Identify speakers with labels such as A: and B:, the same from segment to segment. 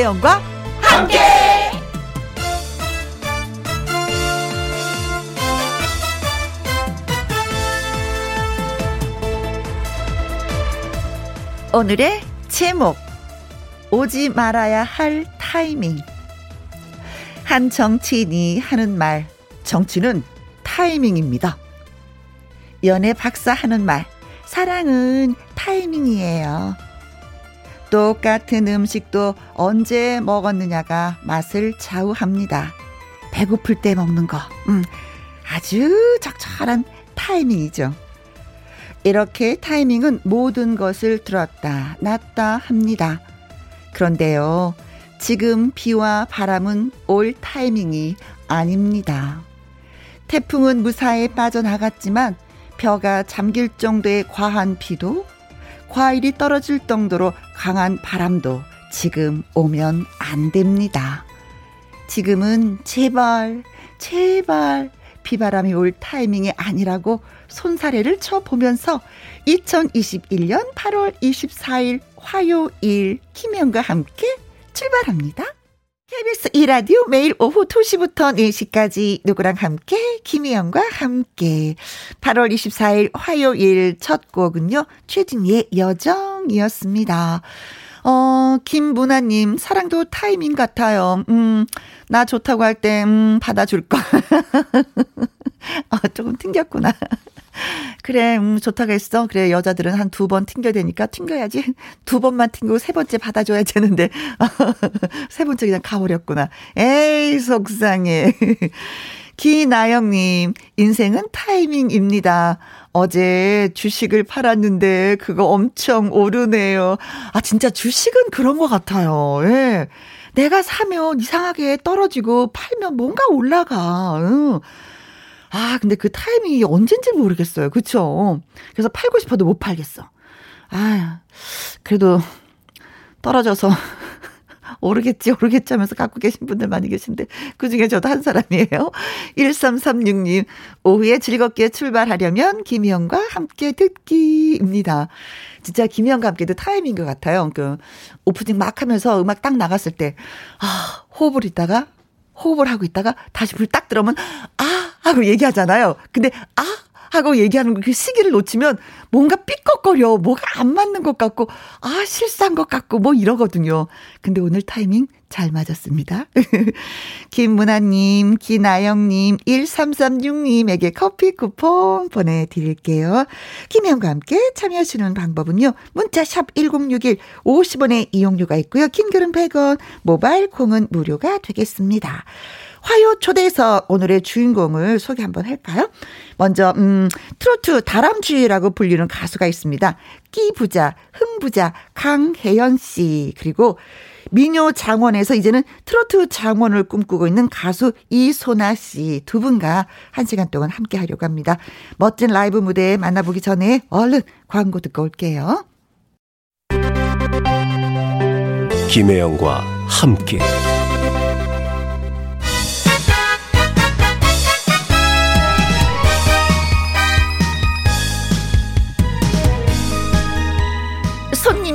A: 김혜영과 함께. 오늘의 제목 오지 말아야 할 타이밍 한 정치인이 하는 말 정치는 타이밍입니다. 연애 박사 하는 말 사랑은 타이밍이에요. 똑같은 음식도 언제 먹었느냐가 맛을 좌우합니다. 배고플 때 먹는 거, 음, 아주 적절한 타이밍이죠. 이렇게 타이밍은 모든 것을 들었다, 놨다 합니다. 그런데요, 지금 비와 바람은 올 타이밍이 아닙니다. 태풍은 무사히 빠져나갔지만 벼가 잠길 정도의 과한 비도 과일이 떨어질 정도로 강한 바람도 지금 오면 안 됩니다. 지금은 제발, 제발 비바람이 올 타이밍이 아니라고 손사래를 쳐보면서 2021년 8월 24일 화요일 김현과 함께 출발합니다. KBS 이라디오 매일 오후 2시부터 4시까지 누구랑 함께 김희영과 함께 8월 24일 화요일 첫 곡은요. 최진희의 여정이었습니다. 어, 김문아님, 사랑도 타이밍 같아요. 음, 나 좋다고 할 때, 음, 받아줄 걸. 아, 조금 튕겼구나. 그래, 음, 좋다고 했어. 그래, 여자들은 한 두 번 튕겨야 되니까 튕겨야지. 두 번만 튕기고 세 번째 받아줘야 되는데. 세 번째 그냥 가버렸구나. 에이, 속상해. 기나영님, 인생은 타이밍입니다. 어제 주식을 팔았는데 그거 엄청 오르네요. 아, 진짜 주식은 그런 것 같아요. 예. 내가 사면 이상하게 떨어지고 팔면 뭔가 올라가. 응. 아, 근데 그 타이밍이 언젠지 모르겠어요. 그쵸? 그래서 팔고 싶어도 못 팔겠어. 아, 그래도 떨어져서 오르겠지, 오르겠지 하면서 갖고 계신 분들 많이 계신데, 그 중에 저도 한 사람이에요. 1336님, 오후에 즐겁게 출발하려면 김혜영과 함께 듣기입니다. 진짜 김혜영과 함께도 타이밍인 것 같아요. 그, 오프닝 막 하면서 음악 딱 나갔을 때, 아, 호흡을 있다가, 호흡을 하고 있다가, 다시 불 딱 들어오면, 아, 하고 얘기하잖아요. 근데, 아, 하고 얘기하는 그 시기를 놓치면 뭔가 삐걱거려. 뭐가 안 맞는 것 같고, 아, 실수한 것 같고, 뭐 이러거든요. 근데 오늘 타이밍 잘 맞았습니다. 김문아님, 기나영님, 1336님에게 커피 쿠폰 보내드릴게요. 김혜영과 함께 참여하시는 방법은요. 문자샵 1061, 50원의 이용료가 있고요. 킹글은 100원, 모바일 콩은 무료가 되겠습니다. 화요 초대에서 오늘의 주인공을 소개 한번 할까요? 먼저 음 트로트 다람쥐라고 불리는 가수가 있습니다. 끼부자, 흥부자 강혜연 씨 그리고 미녀 장원에서 이제는 트로트 장원을 꿈꾸고 있는 가수 이소나 씨 두 분과 한 시간 동안 함께 하려고 합니다. 멋진 라이브 무대 만나보기 전에 얼른 광고 듣고 올게요.
B: 김혜영과 함께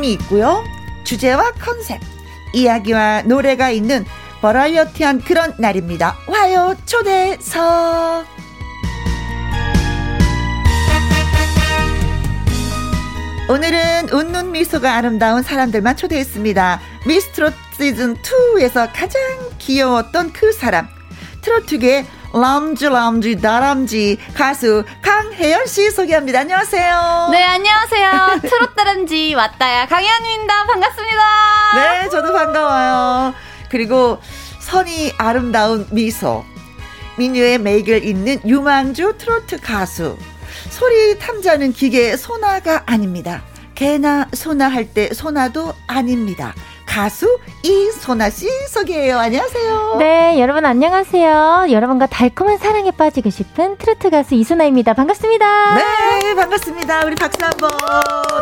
A: 손님이 있고요. 주제와 컨셉, 이야기와 노래가 있는 버라이어티한 그런 날입니다. 화요 초대석. 오늘은 웃는 미소가 아름다운 사람들만 초대했습니다. 미스트롯 시즌 2에서 가장 귀여웠던 그 사람. 트로트계 람쥐 람쥐 다람쥐 가수 강혜연 씨 소개합니다. 안녕하세요.
C: 네, 안녕하세요. 트롯 다람쥐 왔다야 강혜연입니다. 반갑습니다.
A: 네, 저도 반가워요. 그리고 선이 아름다운 미소. 민요의 맥을 잇는 유망주 트로트 가수. 소리 탐자는 기계 소나가 아닙니다. 개나 소나 할 때 소나도 아닙니다. 가수 이소나 씨 소개해요. 안녕하세요.
D: 네, 여러분 안녕하세요. 여러분과 달콤한 사랑에 빠지고 싶은 트로트 가수 이소나입니다. 반갑습니다.
A: 네, 반갑습니다. 우리 박수 한번.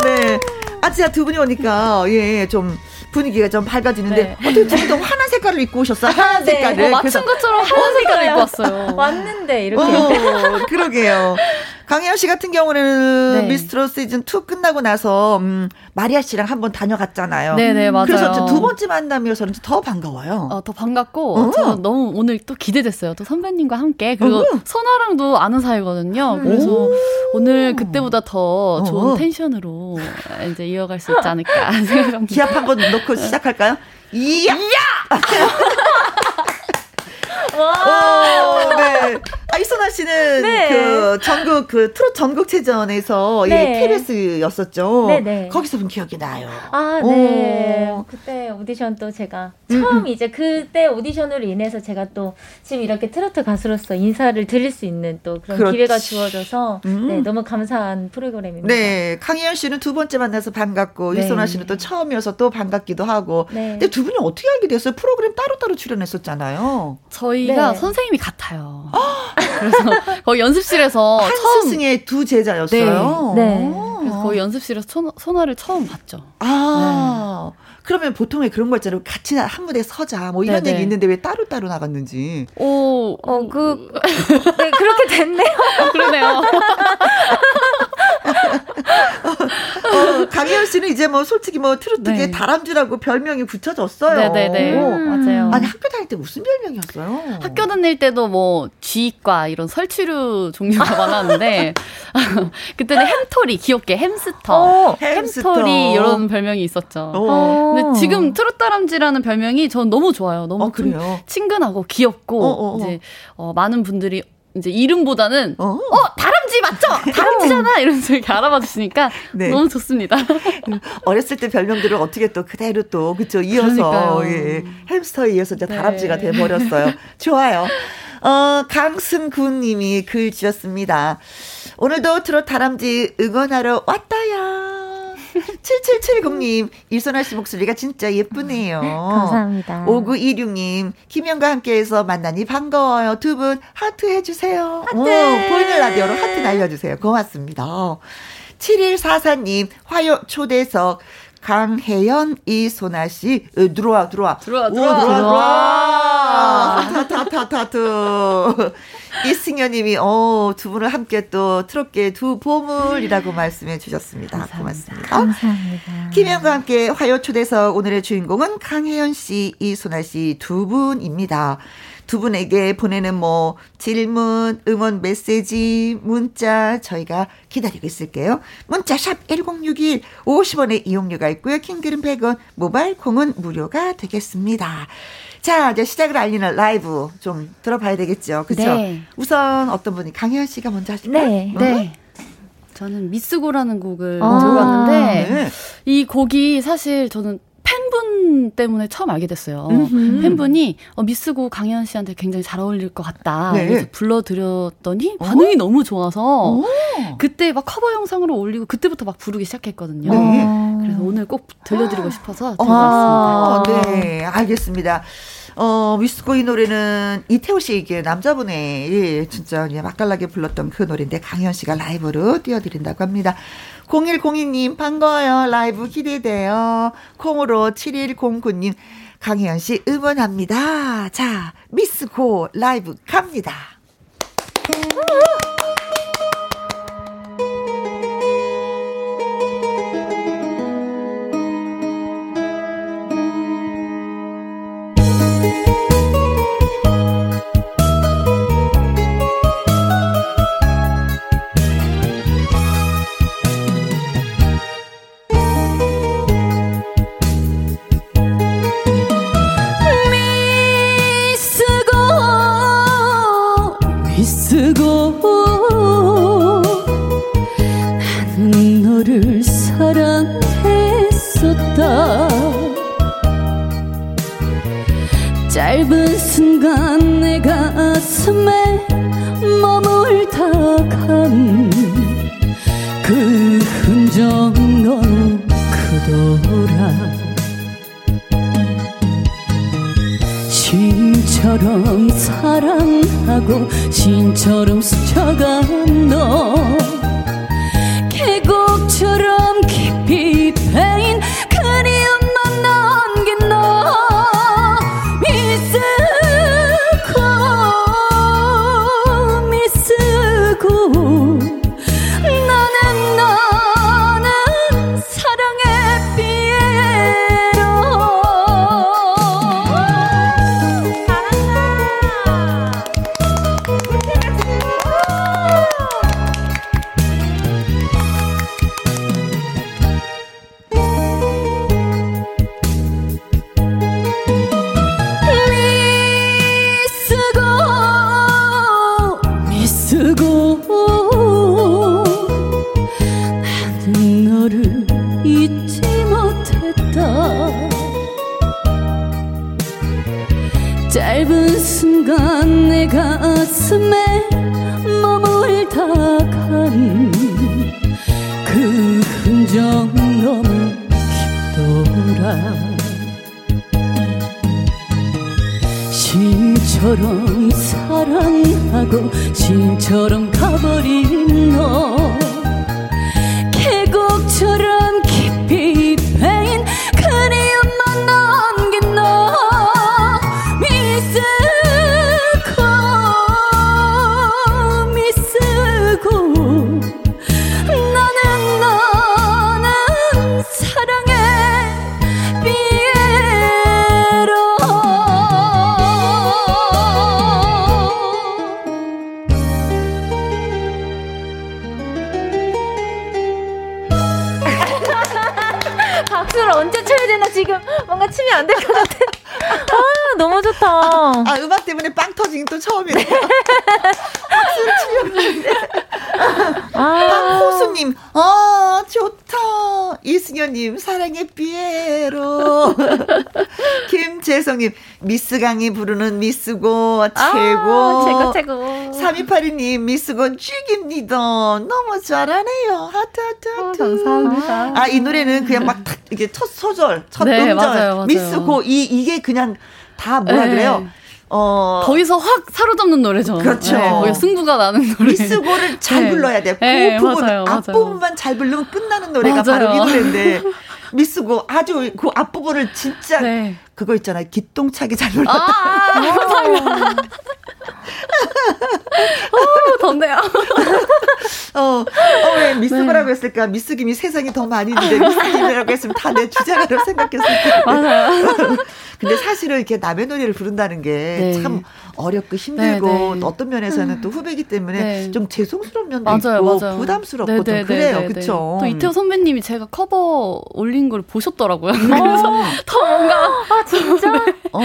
A: 네. 아, 진짜 두 분이 오니까, 예, 좀. 분위기가 좀 밝아지는데 네. 어떻게 두분도 환한 색깔을 입고 오셨어요? 하얀 네. 색깔을
C: 어, 맞춘 것처럼 하얀 색깔을 입고 왔어요.
D: 왔는데 이렇게.
A: 어, 그러게요. 강혜연 씨 같은 경우는 네. 미스트로 시즌 2 끝나고 나서 음, 마리아 씨랑 한번 다녀갔잖아요.
C: 네네 맞아요.
A: 그래서 두 번째 만남이어서 더 반가워요.
C: 어, 더 반갑고 어. 저 너무 오늘 또 기대됐어요. 또 선배님과 함께 그리고 어. 선아랑도 아는 사이거든요. 그래서 오. 오늘 그때보다 더 좋은 어. 텐션으로 이제 이어갈 수 있지 않을까 생각합니다.
A: 기합 한번 놓고 시작할까요? 이야! 이야! 와. 네. 아, 이소나 씨는 네. 그 전국 그 트롯 전국체전에서 네. 예, KBS였었죠. 네네. 네. 거기서 본 기억이 나요.
D: 아, 네. 오. 그때 오디션 또 제가 처음 음, 음. 이제 그때 오디션으로 인해서 제가 또 지금 이렇게 트로트 가수로서 인사를 드릴 수 있는 또 그런 그렇지. 기회가 주어져서 음. 네, 너무 감사한 프로그램입니다.
A: 네. 강희연 씨는 두 번째 만나서 반갑고 네. 이소나 씨는 또 처음이어서 또 반갑기도 하고. 네. 근데 두 분이 어떻게 알게 됐어요? 프로그램 따로따로 출연했었잖아요.
C: 저희가 네. 선생님이 같아요. 그래서 거의 연습실에서
A: 한 처음 스승의 두 제자였어요.
C: 네. 네. 그래서 거의 연습실에서 소, 소나를 처음 봤죠.
A: 아. 네. 그러면 보통에 그런 거 있잖아요. 같이 한 무대에 서자. 뭐 이런 네네. 얘기 있는데 왜 따로따로 나갔는지.
C: 오, 어, 그, 네,
D: 그렇게 됐네요.
C: 그러네요.
A: 어, 강혜연 씨는 이제 뭐 솔직히 뭐 트로트계 네. 다람쥐라고 별명이 붙여졌어요.
C: 네네네. 음. 맞아요.
A: 아니 학교 다닐 때 무슨 별명이었어요?
C: 학교 다닐 때도 뭐 쥐과 이런 설치류 종류가 많았는데 그때는 햄토리 귀엽게 햄스터, 어, 햄스터. 햄토리 이런 별명이 있었죠. 어. 근데 지금 트로트 다람쥐라는 별명이 전 너무 좋아요. 너무 어? 친근하고 귀엽고 어, 어, 어. 이제 어, 많은 분들이 이제 이름보다는 어, 어 다람쥐 맞죠? 다람쥐잖아 이러면서 이렇게 알아봐 주시니까 네. 너무 좋습니다.
A: 어렸을 때 별명들을 어떻게 또 그대로 또 그쵸 이어서 예, 햄스터에 이어서 이제 네. 다람쥐가 돼 버렸어요. 좋아요. 어 강승구님이 글 주셨습니다. 오늘도 트롯 다람쥐 응원하러 왔다야. 7770님, 이소나 씨 목소리가 진짜 예쁘네요.
D: 감사합니다.
A: 5926님, 김혜영과 함께해서 만나니 반가워요. 두 분 하트 해주세요. 하트! 오, 보이는 라디오로 하트 날려주세요. 고맙습니다. 7144님, 화요 초대석. 강혜연, 이소나 씨, 으, 들어와, 들어와.
C: 들어와, 들어와. 들어와, 들어와.
A: 하트, 하트, 하트, 하트. 이승현님이, 어, 두 분을 함께 또 트롯계 두 보물이라고 말씀해 주셨습니다. 감사합니다. 고맙습니다.
D: 감사합니다.
A: 김혜영과 함께 화요 초대석 오늘의 주인공은 강혜연 씨, 이소나 씨 두 분입니다. 두 분에게 보내는 뭐 질문, 응원 메시지, 문자 저희가 기다리고 있을게요. 문자 샵 1061, 50원의 이용료가 있고요. 킹글은 100원, 모바일 콩은 무료가 되겠습니다. 자, 이제 시작을 알리는 라이브 좀 들어봐야 되겠죠. 그렇죠? 네. 우선 어떤 분이 강혜연 씨가 먼저 하실까요?
C: 네. 어? 네. 저는 미스고라는 곡을 아~ 들고 왔는데 네. 이 곡이 사실 저는 팬분 때문에 처음 알게 됐어요. 음흠. 팬분이 어, 미스고 강현 씨한테 굉장히 잘 어울릴 것 같다. 네. 그래서 불러드렸더니 어? 반응이 너무 좋아서 오. 그때 막 커버 영상으로 올리고 그때부터 막 부르기 시작했거든요. 네. 그래서 오늘 꼭 들려드리고 싶어서 들고 아,
A: 왔습니다. 네, 알겠습니다. 어, 미스코 이 노래는 이태호 씨에게 남자분의 예, 진짜 맛깔나게 불렀던 그 노래인데 강현 씨가 라이브로 띄워드린다고 합니다. 0102님 반가워요. 라이브 기대돼요. 콩으로 7109님 강혜연 씨 응원합니다. 자, 미스고 라이브 갑니다.
D: 쳐야 되나 지금 뭔가 치면 안 될 것 같아. 아 너무 좋다.
A: 아, 음악 때문에 빵 터진 또 처음이네요. 박수를 치려 고
D: 아.
A: 박호수님, 아, 좋다. 이승현님, 사랑의 피에로. 김재성님, 미스강이 부르는 미스고, 최고.
D: 아, 최고 최고.
A: 3282님, 미스고 죽입니다. 너무 잘하네요. 하트, 하트, 하트.
C: 감사합니다.
A: 아, 이 노래는 그냥 막 탁, 이게 첫 소절, 첫
C: 네,
A: 음절,
C: 맞아요, 맞아요.
A: 미스고, 이, 이게 그냥 다 뭐라
C: 네.
A: 그래요? 어,
C: 거기서 확 사로잡는 노래죠.
A: 그렇죠.
C: 네, 거기 승부가 나는 노래.
A: 미스고를 잘
C: 네.
A: 불러야 돼. 그
C: 네,
A: 부분,
C: 맞아요, 맞아요.
A: 앞부분만 잘 부르면 끝나는 노래가
C: 맞아요.
A: 바로 이 노래인데. 미스고 아주 그 앞부분을 진짜
C: 네.
A: 그거 있잖아요. 기똥차게 잘 불렀다.
C: 아, 감사합니다. 어, 덥네요.
A: 어, 어, 왜 미스고라고 했을까? 미스김이 세상이 더 많이 있는데 미스김이라고 했으면 다 내 주제가라고 생각했을 텐데.
C: 맞아요.
A: 근데 사실은 이렇게 남의 노래를 부른다는 게참
C: 네.
A: 어렵고 힘들고
C: 네, 네.
A: 또 어떤 면에서는 또 후배기 때문에
C: 네.
A: 좀 죄송스러운 면도
C: 맞아요,
A: 있고
C: 맞아요.
A: 부담스럽고 좀
C: 네네네네네.
A: 그래요. 그쵸?
C: 또 이태호 선배님이 제가 커버 올린 걸 보셨더라고요. 그래서 더 뭔가
D: 아 진짜?
A: 어.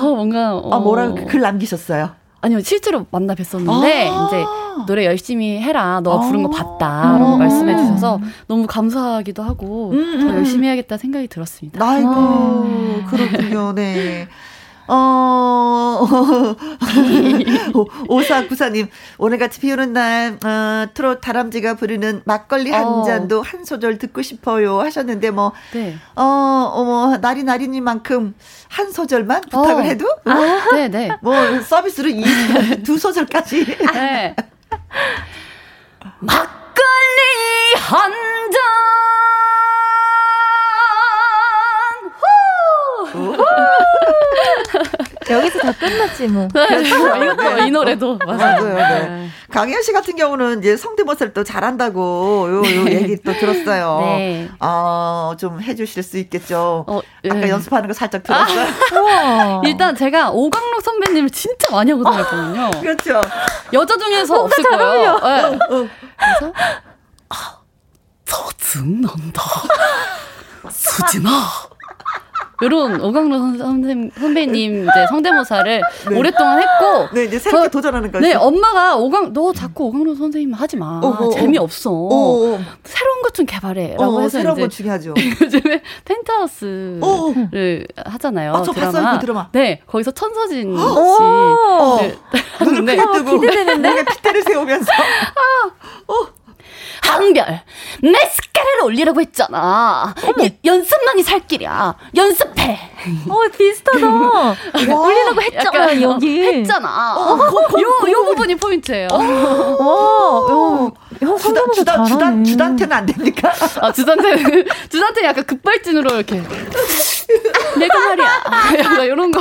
C: 더 뭔가 어,
A: 아, 뭐라고 글 남기셨어요?
C: 아니요 실제로 만나 뵀었는데
A: 아.
C: 이제 노래 열심히 해라 너가 부른 거
A: 아.
C: 봤다 라고
A: 음.
C: 말씀해 주셔서 너무 감사하기도 하고
A: 음,
C: 더
A: 음.
C: 열심히 해야겠다 생각이 들었습니다.
A: 아이고,
C: 아.
A: 그렇군요, 네. 어, 오사구사님, 오늘같이 비 오는 날, 어, 트롯 다람쥐가 부르는 막걸리 한
C: 어.
A: 잔도 한 소절 듣고 싶어요 하셨는데, 뭐,
C: 네.
A: 어, 어머, 날이 날이니만큼 한 소절만 부탁을
C: 어.
A: 해도,
C: 네, 네.
A: 뭐, 서비스로 이, 두 소절까지.
C: 네.
E: 막걸리 한 잔.
D: 여기서 다 끝났지 뭐.
C: 이것도 이 노래도 맞아요.
A: 맞아요, 네. 강현 씨 같은 경우는 이제 성대모사를 또 잘한다고 요, 요 얘기 또 들었어요.
C: 네.
A: 어, 좀 해주실 수 있겠죠.
C: 어,
A: 아까
C: 예.
A: 연습하는 거 살짝 들었어요.
D: 우와.
C: 일단 제가 오강록 선배님을 진짜 많이 하고 다녔거든요.
A: 그렇죠.
C: 여자 중에서 없을 거예요. 네.
A: 어.
C: 그래서 아, 짜증난다. 수진아. 이런 오강록 선생, 선배님 이제 성대모사를 오랫동안 했고
A: 네, 이제 새롭게
C: 저-
A: 도전하는 거죠.
C: 네, 엄마가 오강 너 자꾸 오강록 선생님 하지 마.
A: 어, 어, 어.
C: 재미 없어.
A: 오, 오,
C: 새로운 것 좀 개발해라고
A: 어,
C: 해서
A: 새로운
C: 이제
A: 거 중요하죠.
C: 요즘에 펜트하우스를
A: 오.
C: 하잖아요.
A: 아, 저
C: 드라마.
A: 봤어요, 그 드라마.
C: 네, 거기서 천서진 씨.
A: 어,
C: 네,
A: 눈을
C: 네.
A: 크게 뜨고 목에 핏대를 세우면서
E: 항별, 메스카라를 올리라고 했잖아. 예, 연습만이 살 길이야. 연습해.
D: 어 비슷하다. 올리라고 했잖아 여기.
E: 했잖아.
C: 요, 요 부분이 포인트예요.
D: 와, 어, 형
A: 주단 주단 주단. 주단태는 안 됩니까?
C: 아, 주단태, 주단태 약간 급발진으로 이렇게. 내가 말이야. 약간 이런 거.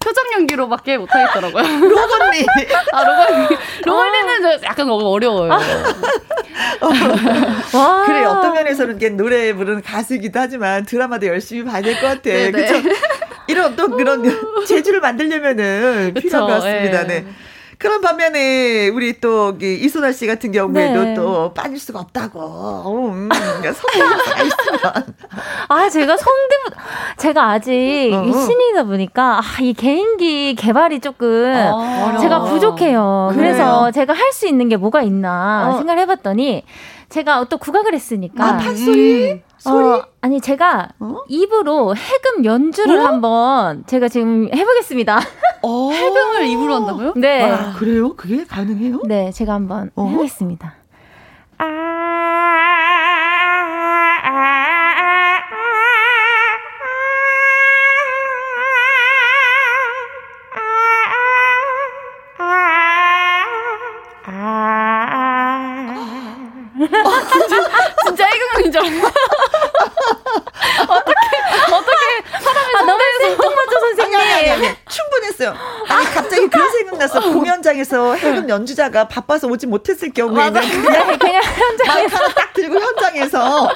C: 표정 연기로밖에 못하겠더라고요.
A: 로건님.
C: 아, 로건이. 로건이는 약간 너무 어려워요.
D: 와.
A: 그래 어떤 면에서는 이게 노래 부르는 가수이기도 하지만 드라마도 열심히 봐야 될 것 같아.
C: 네네.
A: 그렇죠? 이런 또 그런 재주를 만들려면은
C: 그쵸,
A: 필요한 것 같습니다.
C: 예.
A: 네. 그런 반면에 우리 또 이순아 씨 같은 경우에도
D: 네.
A: 또 빠질 수가 없다고. 음, 성대모사가 있으면.
D: 아, 제가 성대, 제가 아직
A: 어,
D: 이
A: 어.
D: 신이다 보니까, 아, 이 개인기 개발이 조금
C: 아,
D: 제가 부족해요.
A: 그래요?
D: 그래서 제가 할 수 있는 게 뭐가 있나
A: 어.
D: 생각을 해봤더니, 제가 또 국악을 했으니까.
A: 아, 판소리? 소리?
D: 어, 아니 제가 어? 입으로 해금 연주를 어? 한번 제가 지금 해보겠습니다.
C: 어. 해금을 입으로 한다고요?
D: 네.
A: 아, 그래요? 그게 가능해요?
D: 네, 제가 한번 어? 해보겠습니다. 아, 아,
A: 충분했어요. 아니 갑자기 그런 생각났어. 공연장에서 해금 연주자가 바빠서 오지 못했을 경우에는
D: 맞아. 그냥 네, 그냥
A: 현장에서 딱 들고 현장에서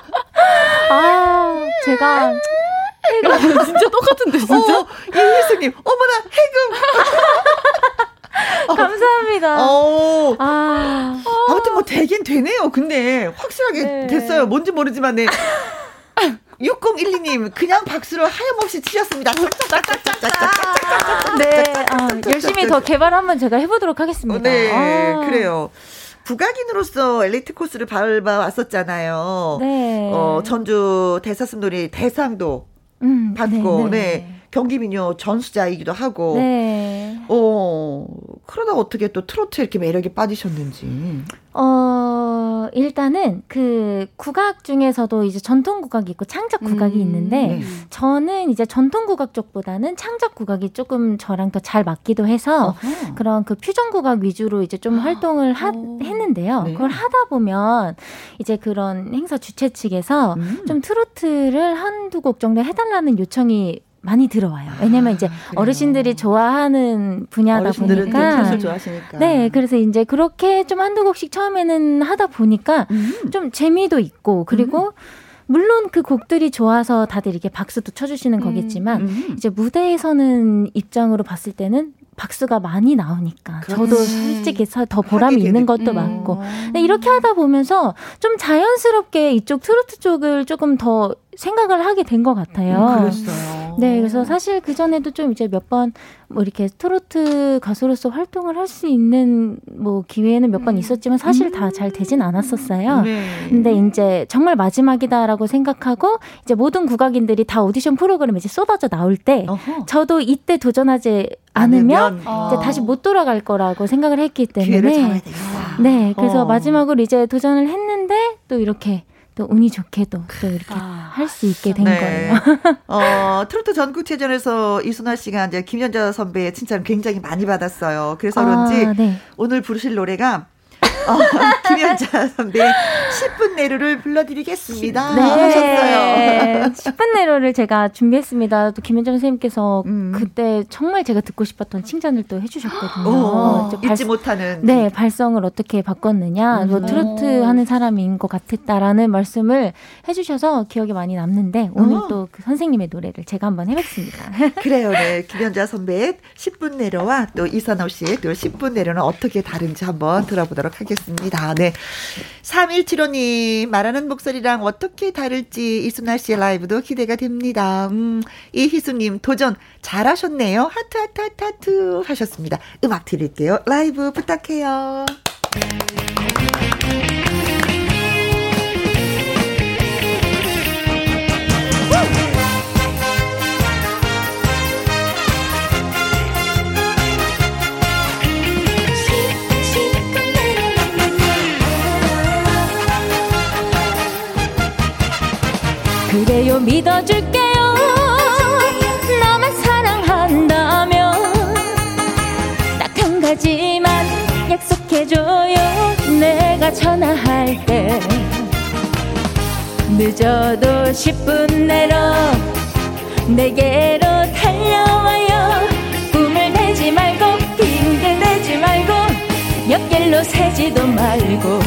D: 아 제가
C: 해금 진짜 똑같은데 진짜. 어,
A: 이혜수님 어머나 해금.
D: 감사합니다.
A: 어. 아. 아무튼 뭐 되긴 되네요. 근데 확실하게 네. 됐어요. 뭔지 모르지만 네. 6012님 그냥 박수로 하염없이 치셨습니다.
D: 네, 아, 열심히 더 개발 한번 제가 해보도록 하겠습니다.
A: 네, 아. 그래요. 국악인으로서 엘리트 코스를 밟아 왔었잖아요. 네. 어, 전주 대사슴놀이 대상도 음, 받고, 네. 네. 네. 경기민요 전수자이기도 하고. 네. 어, 그러다 어떻게 또 트로트 이렇게 매력에 빠지셨는지.
D: 어, 일단은 그 국악 중에서도 이제 전통 국악이 있고 창작 국악이 음, 있는데 네. 저는 이제 전통 국악 쪽보다는 창작 국악이 조금 저랑 더 잘 맞기도 해서 어허. 그런 그 퓨전 국악 위주로 이제 좀 활동을 하, 했는데요. 네. 그걸 하다 보면 이제 그런 행사 주최 측에서 음. 좀 트로트를 한두 곡 정도 해달라는 요청이 많이 들어와요. 왜냐면 이제 아, 어르신들이 좋아하는 분야다 보니까.
A: 좋아하시니까.
D: 네, 그래서 이제 그렇게 좀 한두 곡씩 처음에는 하다 보니까 음. 좀 재미도 있고 그리고 음. 물론 그 곡들이 좋아서 다들 이렇게 박수도 쳐주시는 음. 거겠지만 음. 이제 무대에서는 입장으로 봤을 때는 박수가 많이 나오니까 그렇지. 저도 솔직히 더 보람이 있는 것도 음. 많고 이렇게 하다 보면서 좀 자연스럽게 이쪽 트로트 쪽을 조금 더 생각을 하게 된 것 같아요.
A: 음, 그랬어요.
D: 네, 그래서 사실 그 전에도 좀 이제 몇 번 뭐 이렇게 트로트 가수로서 활동을 할 수 있는 뭐 기회는 몇번 음. 있었지만 사실 다 잘 되진 않았었어요. 네. 근데 이제 정말 마지막이다라고 생각하고 이제 모든 국악인들이 다 오디션 프로그램에 이제 쏟아져 나올 때 어허. 저도 이때 도전하지 않으면, 이제 어. 다시 못 돌아갈 거라고 생각을 했기 때문에 네, 그래서 어. 마지막으로 이제 도전을 했는데 또 이렇게 또 운이 좋게도 또 이렇게 아, 할수 있게 된 네. 거예요.
A: 어, 트로트 전국체전에서 이순아 씨가 이제 김연자 선배의 칭찬을 굉장히 많이 받았어요. 그래서 그런지 아, 네. 오늘 부르실 노래가 어, 김현자 선배 10분 내로를 불러드리겠습니다. 네. 하셨어요.
D: 10분 내로를 제가 준비했습니다. 또 김현정 선생님께서 음. 그때 정말 제가 듣고 싶었던 칭찬을 또 해주셨거든요. 오,
A: 잊지 못하는.
D: 네, 발성을 어떻게 바꿨느냐. 음. 뭐 트로트 하는 사람인 것 같았다라는 말씀을 해주셔서 기억에 많이 남는데 오늘 어. 또그 선생님의 노래를 제가 한번 해봤습니다.
A: 그래요, 네. 김현자 선배의 10분 내로와 또 이선호 씨의 또 10분 내로는 어떻게 다른지 한번 들어보도록 하겠습니다. 하겠습니다. 네. 3175님, 말하는 목소리랑 어떻게 다를지 이소나 씨의 라이브도 기대가 됩니다. 음, 이희수님, 도전 잘하셨네요. 하트, 하트, 하트, 하트 하셨습니다. 음악 드릴게요. 라이브 부탁해요.
D: 그래요 믿어줄게요. 나만 사랑한다면 딱 한 가지만 약속해줘요. 내가 전화할 때 늦어도 10분 내로 내게로 달려와요. 꿈을 내지 말고 핑계 내지 말고 옆길로 새지도 말고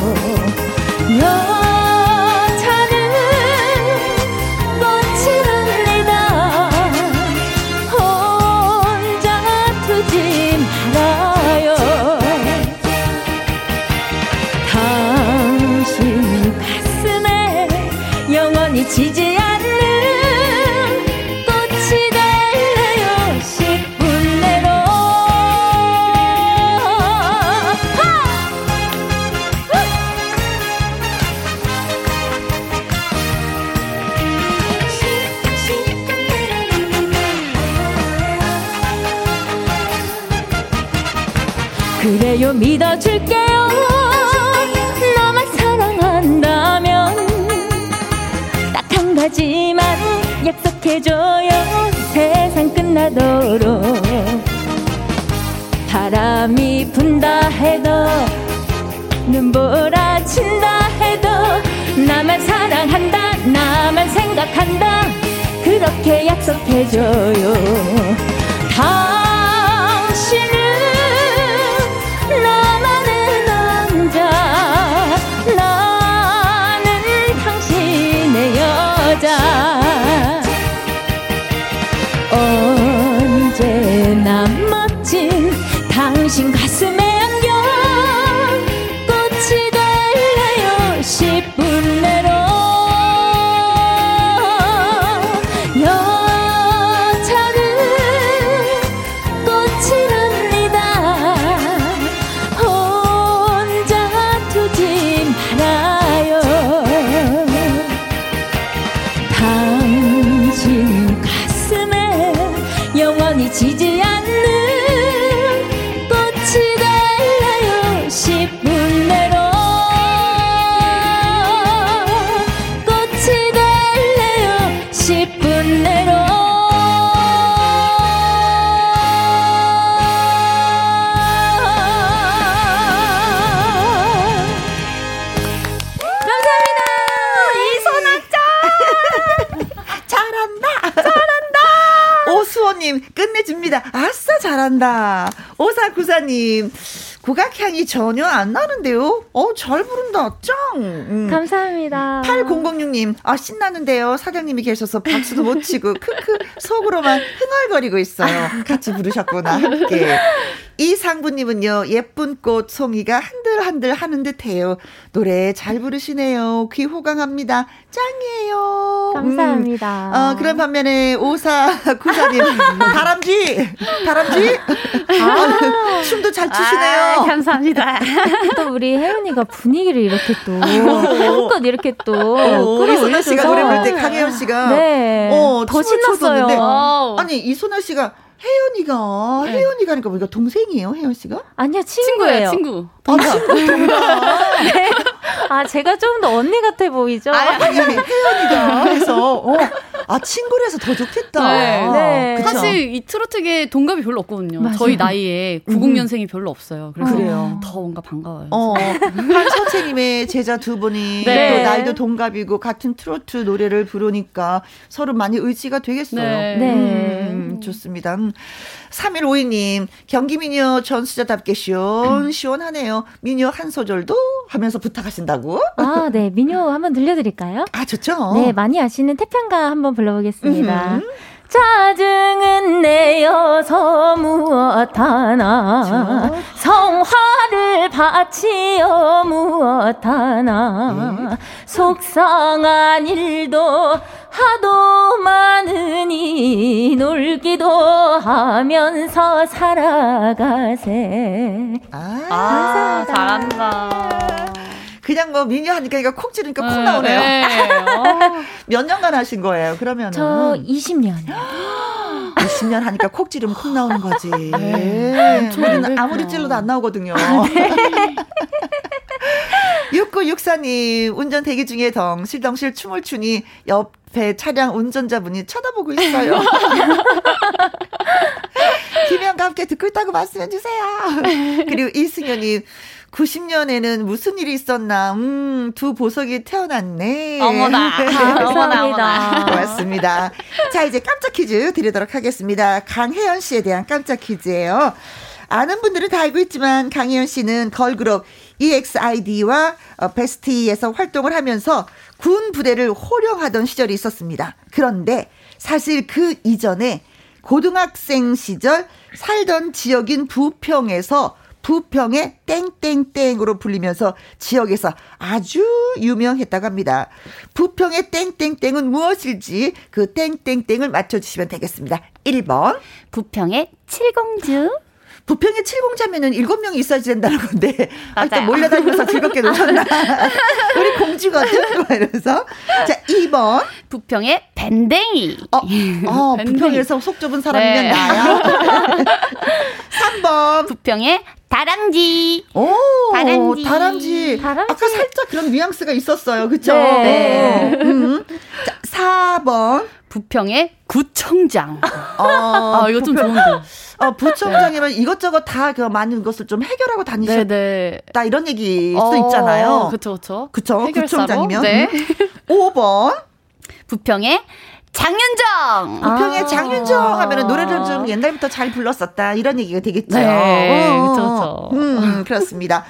D: 그렇게 약속해줘요. 당
A: 잘한다. 오사구사님, 국악향이 전혀 안 나는데요? 어, 잘 부른다. 짱!
D: 음. 감사합니다.
A: 8006님, 아, 신나는데요. 사장님이 계셔서 박수도 못 치고, 크크, 속으로만 흥얼거리고 있어요. 같이 부르셨구나, 함께. 이상부님은요, 예쁜 꽃 송이가 한들한들 하는 듯 해요. 노래 잘 부르시네요. 귀 호강합니다. 짱이에요.
D: 감사합니다.
A: 음. 어, 그런 반면에 오사구사님, 다람쥐! 다람쥐! 아, 춤도 잘 추시네요. 아,
D: 감사합니다. 또 우리 혜연이가 분위기를 이렇게 또, 한껏 이렇게 또,
A: 꾸며서 씨가 노래 부를 때 강혜연 씨가,
D: 네. 어, 더 신났어요.
A: 아니, 이소나 씨가, 혜연이가 네. 혜연이가 하니까 우리가 동생이에요, 혜연 씨가?
D: 아니요, 친구예요.
C: 친구.
A: 아, 친구. 네.
D: 아, 제가 좀 더 언니 같아 보이죠?
A: 아니, 혜연이가 해서 어, 아 친구라서 더 좋겠다.
C: 네. 네. 사실 이 트로트계 동갑이 별로 없거든요. 맞아요. 저희 나이에 90년생이 음. 별로 없어요. 그래서 그래요. 더 뭔가 반가워요.
A: 어, 한 선생님의 제자 두 분이 네. 또 나이도 동갑이고 같은 트로트 노래를 부르니까 서로 많이 의지가 되겠어요. 네. 음, 네. 좋습니다. 3152님, 경기 미녀 전수자답게 시원, 시원하네요. 미녀 한 소절도 하면서 부탁하신다고?
D: 아, 네. 미녀 한번 들려드릴까요?
A: 아, 좋죠.
D: 네, 많이 아시는 태평가 한번 불러보겠습니다. 음흠. 짜증은 내어서 무엇 하나 성화를 바치어 무엇 하나 속상한 일도 하도 많으니 놀기도 하면서 살아가세
C: 아, 아 잘한다
A: 그냥 뭐 미녀 하니까 이거 콕 지르니까 콕 네, 나오네요. 네. 어. 몇 년간 하신 거예요? 그러면은
D: 저 20년.
A: 20년 하니까 콕 지르면 콕 나오는 거지. 네. 저는 아무리 찔러도 안 나오거든요. 아, 네. 6964님, 운전 대기 중에 덩실덩실 춤을 추니 옆 에 차량 운전자분이 쳐다보고 있어요. 김현과 함께 듣고 있다고 말씀해 주세요. 그리고 이승현님, 90년에는 무슨 일이 있었나, 음, 두 보석이 태어났네.
C: 어머나. 어머나, 어머나.
A: 고맙습니다. 자, 이제 깜짝 퀴즈 드리도록 하겠습니다. 강혜연 씨에 대한 깜짝 퀴즈예요. 아는 분들은 다 알고 있지만 강혜연 씨는 걸그룹 EXID와 어, 베스티에서 활동을 하면서 군 부대를 호령하던 시절이 있었습니다. 그런데 사실 그 이전에 고등학생 시절 살던 지역인 부평에서 부평의 땡땡땡으로 불리면서 지역에서 아주 유명했다고 합니다. 부평의 땡땡땡은 무엇일지 그 땡땡땡을 맞춰주시면 되겠습니다. 1번.
D: 부평의 칠공주.
A: 부평에 칠공자면은 일곱 명이 있어야지 된다는 건데. 아또 몰려다니면서 즐겁게 노셨나? 우리 공주거든? 이러면서. 자 2번.
C: 부평의 밴댕이.
A: 어, 어 밴댕이. 부평에서 속 좁은 사람이면 네. 나야. 3번.
C: 부평의
F: 다람쥐.
A: 오, 다람쥐. 다람쥐. 다람쥐. 아까 살짝 그런 뉘앙스가 있었어요. 그쵸?
D: 네. 네. 음.
A: 자, 4번.
D: 부평의 구청장. 어, 아, 이거 좀 좋은데.
A: 어, 부청장이면 이것저것 다 그 많은 것을 좀 해결하고 다니셨다 네네. 이런 얘기일 수 어, 있잖아요.
D: 그쵸, 그쵸.
A: 그쵸, 구청장이면. 네. 5번.
F: 부평의 장윤정.
A: 부평의 아. 장윤정 하면은 노래를 좀 옛날부터 잘 불렀었다 이런 얘기가 되겠죠.
D: 네, 그렇죠.
A: 음, 그렇습니다.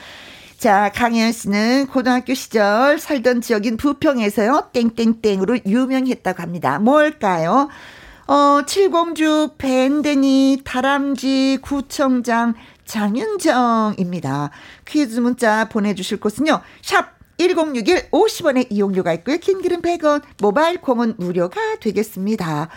A: 자, 강혜연 씨는 고등학교 시절 살던 지역인 부평에서요, 땡땡땡으로 유명했다고 합니다. 뭘까요? 어, 칠공주, 밴드니, 다람쥐, 구청장, 장윤정입니다. 퀴즈 문자 보내주실 곳은요, 샵 1061 50원의 이용료가 있고요. 긴 글은 100원, 모바일 콩은 무료가 되겠습니다.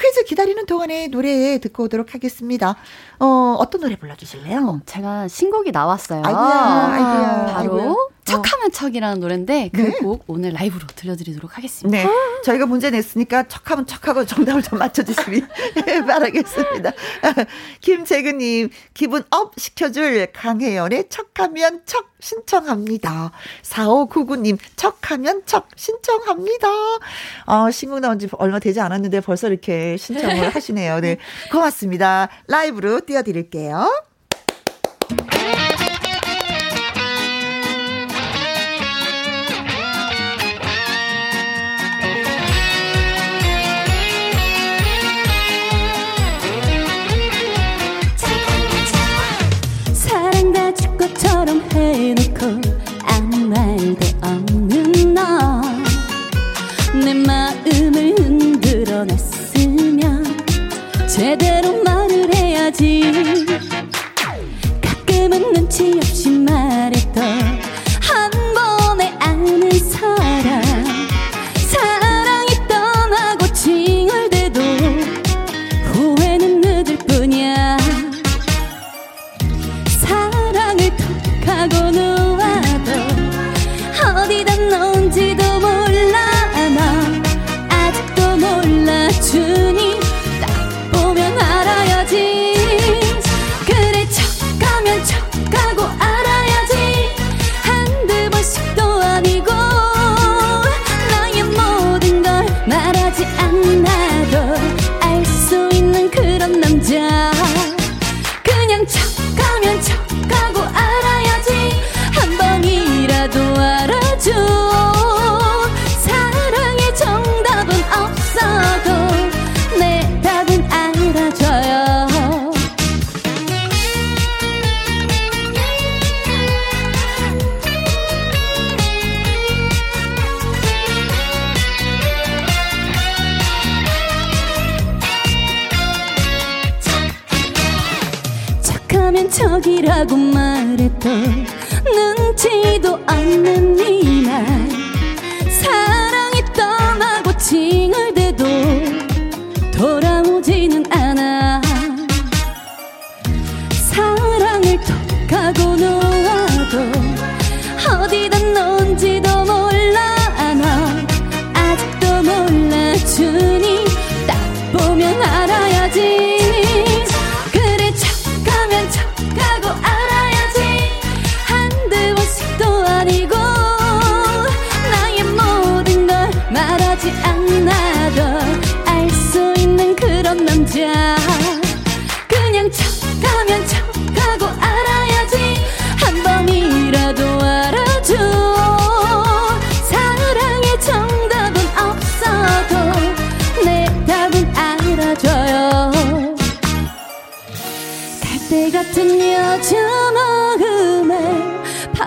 A: 퀴즈 기다리는 동안에 노래 듣고 오도록 하겠습니다. 어, 어떤 노래 불러주실래요? 어,
D: 제가 신곡이 나왔어요.
A: 아이고야, 아이고야.
D: 바로 아이고야. 척하면 척이라는 노래인데 그곡 네. 오늘 라이브로 들려드리도록 하겠습니다.
A: 네. 저희가 문제 냈으니까 척하면 척하고 정답을 좀 맞춰주시기 바라겠습니다. 김재근님, 기분 up 시켜줄 강혜연의 척하면 척 신청합니다. 4599님, 척하면 척 신청합니다. 어, 신곡 나온 지 얼마 되지 않았는데 벌써 이렇게 신청을 하시네요. 네. 고맙습니다. 라이브로 띄워드릴게요.
C: 흔들어 놨으면 제대로 말을 해야지. 가끔은 눈치 없이 말했던 척하면 척이라고 말했도 눈치도 없는 네말 사랑이 떠나고 칭얼대도 돌아오지는 않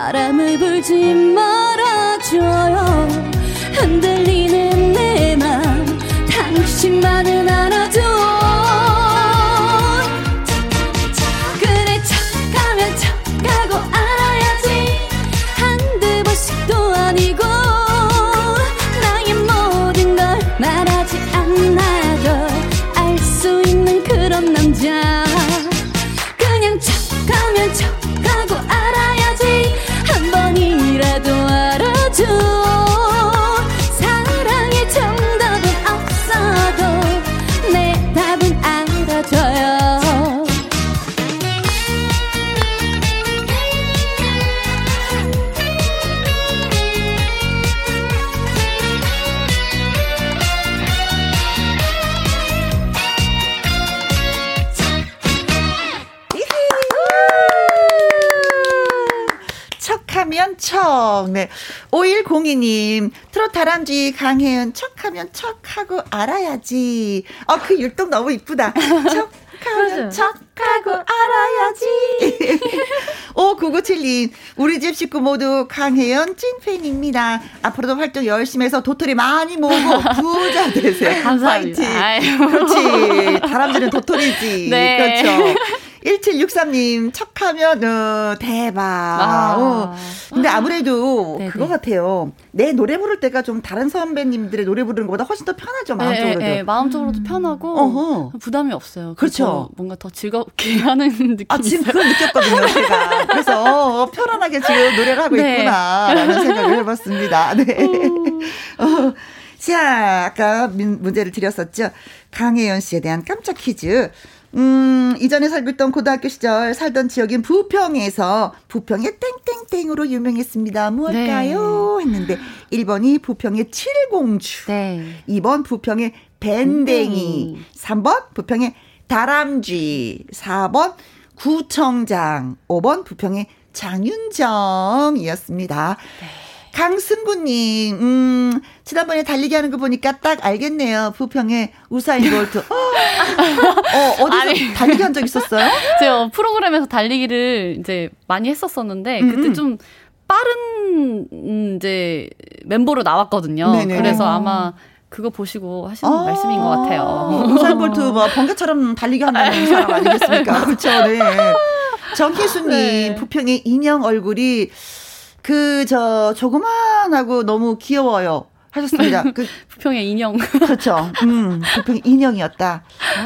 C: 바람을 불지 말
A: 5102님, 트롯 다람쥐 강혜연 척하면 척하고 알아야지. 아, 그 율동 너무 이쁘다. 척. 하면 척하고 알아야지. 오, 9972. 우리 집 식구 모두 강혜연 찐팬입니다. 앞으로도 활동 열심히 해서 도토리 많이 모으고 부자 되세요.
C: 감사합니다.
A: 파이팅. 그렇지. 다람쥐는 도토리지. 네. 그렇죠. 1763님, 척하면, 어, 대박. 아. 어. 근데 아무래도 네네. 그거 같아요. 내 노래 부를 때가 좀 다른 선배님들의 노래 부르는 것보다 훨씬 더 편하죠, 네, 마음적으로도. 네, 네,
C: 마음적으로도 음. 편하고, 어허. 부담이 없어요. 그렇죠. 뭔가 더 즐겁게 하는 느낌이 아,
A: 지금 그걸 느꼈거든요, 제가. 그래서 어, 편안하게 지금 노래를 하고 네. 있구나 라는 생각을 해봤습니다. 네. 음. 어. 자, 아까 문제를 드렸었죠. 강혜연 씨에 대한 깜짝 퀴즈. 음, 이전에 살고 있던 고등학교 시절 살던 지역인 부평에서 부평의 땡땡땡으로 유명했습니다. 무엇일까요? 네. 했는데 1번이 부평의 칠공주. 네. 2번 부평의 밴댕이. 음. 3번 부평의 다람쥐. 4번 구청장. 5번 부평의 장윤정이었습니다. 네. 강승구님, 음, 지난번에 달리기 하는 거 보니까 딱 알겠네요. 부평의 우사인 볼트. 어, 어디서 아니, 달리기 한 적 있었어요?
C: 제가 프로그램에서 달리기를 이제 많이 했었었는데, 그때 음, 음. 좀 빠른, 음, 이제, 멤버로 나왔거든요. 네네. 그래서 아마, 그거 보시고 하시는 아~ 말씀인 것 같아요.
A: 우사인 볼트 뭐 번개처럼 달리기 한다는 사람 아니겠습니까? 그렇죠, 네. 정희수님, 네. 부평의 인형 얼굴이 그, 저, 조그만하고 너무 귀여워요. 하셨습니다. 그
C: 부평의 인형.
A: 그렇죠. 음, 부평 인형이었다.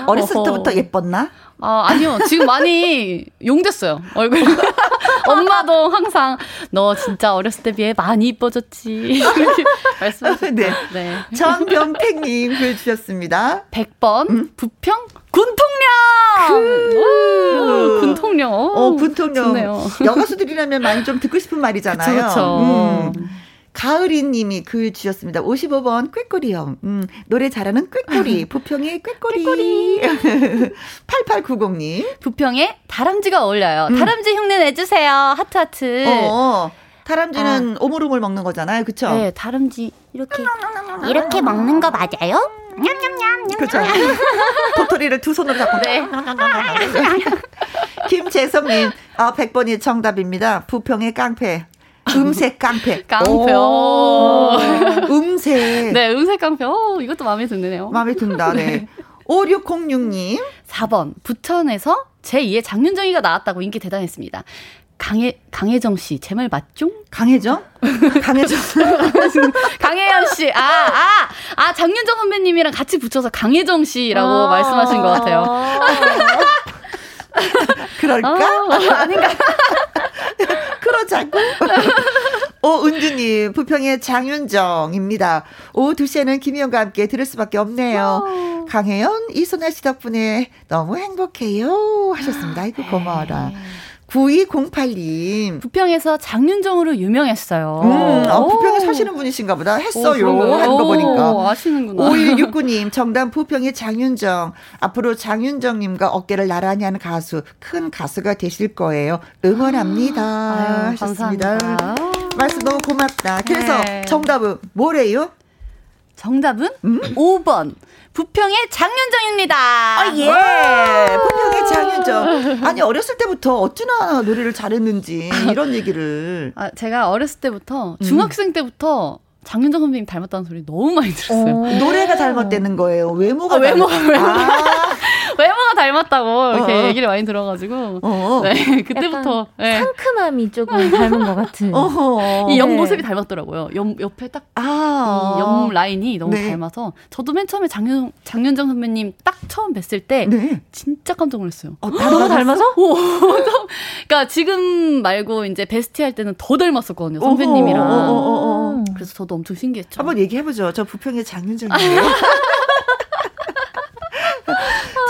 A: 어렸을 어허. 때부터 예뻤나?
C: 아, 아니요. 지금 많이 용됐어요. 얼굴. 엄마도 항상 너 진짜 어렸을 때 비해 많이 이뻐졌지. 말씀하셨죠. 네.
A: 네. 전병택 님 글 주셨습니다.
C: 100번 음? 부평 군통령! 그... 군통령.
A: 어, 군통령. 좋네요. 여가수들이라면 많이 좀 듣고 싶은 말이잖아요. 그렇죠. 음. 가을이 님이 글 주셨습니다. 55번 꾀꼬리형. 음, 노래 잘하는 꾀꼬리. 부평의 꾀꼬리. 꾀꼬리. 8890님.
E: 부평에 다람쥐가 어울려요. 음. 다람쥐 흉내 내주세요. 하트 하트. 어,
A: 다람쥐는 아. 오물오물 먹는 거잖아요. 그쵸?
E: 네, 다람쥐 이렇게. 이렇게 먹는 거 맞아요?
A: 냠냠냠. 그렇죠. 도토리를 두 손으로 잡고. 네. 김재섭님, 아, 100번이 정답입니다. 부평의 깡패. 음색 깡패.
C: 깡패.
A: 음색.
C: 네, 음색 깡패. 오, 이것도 마음에 드네요.
A: 마음에 든다, 네. 5606님.
C: 4번. 부천에서 제2의 장윤정이가 나왔다고 인기 대단했습니다. 강혜, 강혜정 씨, 제 말 맞죠?
A: 강혜정? 강혜정.
C: 강혜연 씨. 아, 아, 아, 장윤정 선배님이랑 같이 붙여서 강혜정 씨라고 아~ 말씀하신 것 같아요.
A: 그럴까? 아, 아닌가? 그러자고. 오, 은주님, 부평의 장윤정입니다. 오후 2시에는 김희영과 함께 들을 수밖에 없네요. 오. 강혜연, 이소나 씨 덕분에 너무 행복해요. 하셨습니다. 아이고, 고마워라. 네. 9208님.
C: 부평에서 장윤정으로 유명했어요.
A: 음, 아, 부평에 사시는 분이신가 보다. 했어요. 하는 거 보니까.
C: 아시는구나.
A: 5169님, 정답 부평의 장윤정. 앞으로 장윤정님과 어깨를 나란히 하는 가수, 큰 가수가 되실 거예요. 응원합니다. 아유, 하셨습니다. 감사합니다. 말씀 너무 고맙다. 그래서 네. 정답은 뭐래요?
C: 정답은 음? 5번. 부평의 장윤정입니다.
A: 아, 예. 부평의 장윤정. 아니, 어렸을 때부터 어찌나 노래를 잘했는지, 이런 얘기를.
C: 아, 제가 어렸을 때부터, 중학생 음. 때부터 장윤정 선배님 닮았다는 소리 너무 많이 들었어요. 어,
A: 노래가 닮았다는 거예요. 외모가
C: 아, 외모, 외모. 아. 외모가 닮았다고 이렇게 어 얘기를 많이 들어가지고 어네 그때부터 네.
D: 상큼함이 조금 닮은 것 같은
C: 이 옆 모습이 네. 닮았더라고요. 옆 옆에 딱 아. 옆 라인이 너무 네. 닮아서 저도 맨 처음에 장윤 장윤정 선배님 딱 처음 뵀을 때 네. 진짜 깜짝 놀랐어요.
A: 어, 나도 닮아서?
C: 오, 그러니까 지금 말고 이제 베스티 할 때는 더 닮았었거든요 선배님이랑. 어허, 그래서 저도 엄청 신기했죠.
A: 한번 얘기해보죠. 저 부평의 장윤정이에요.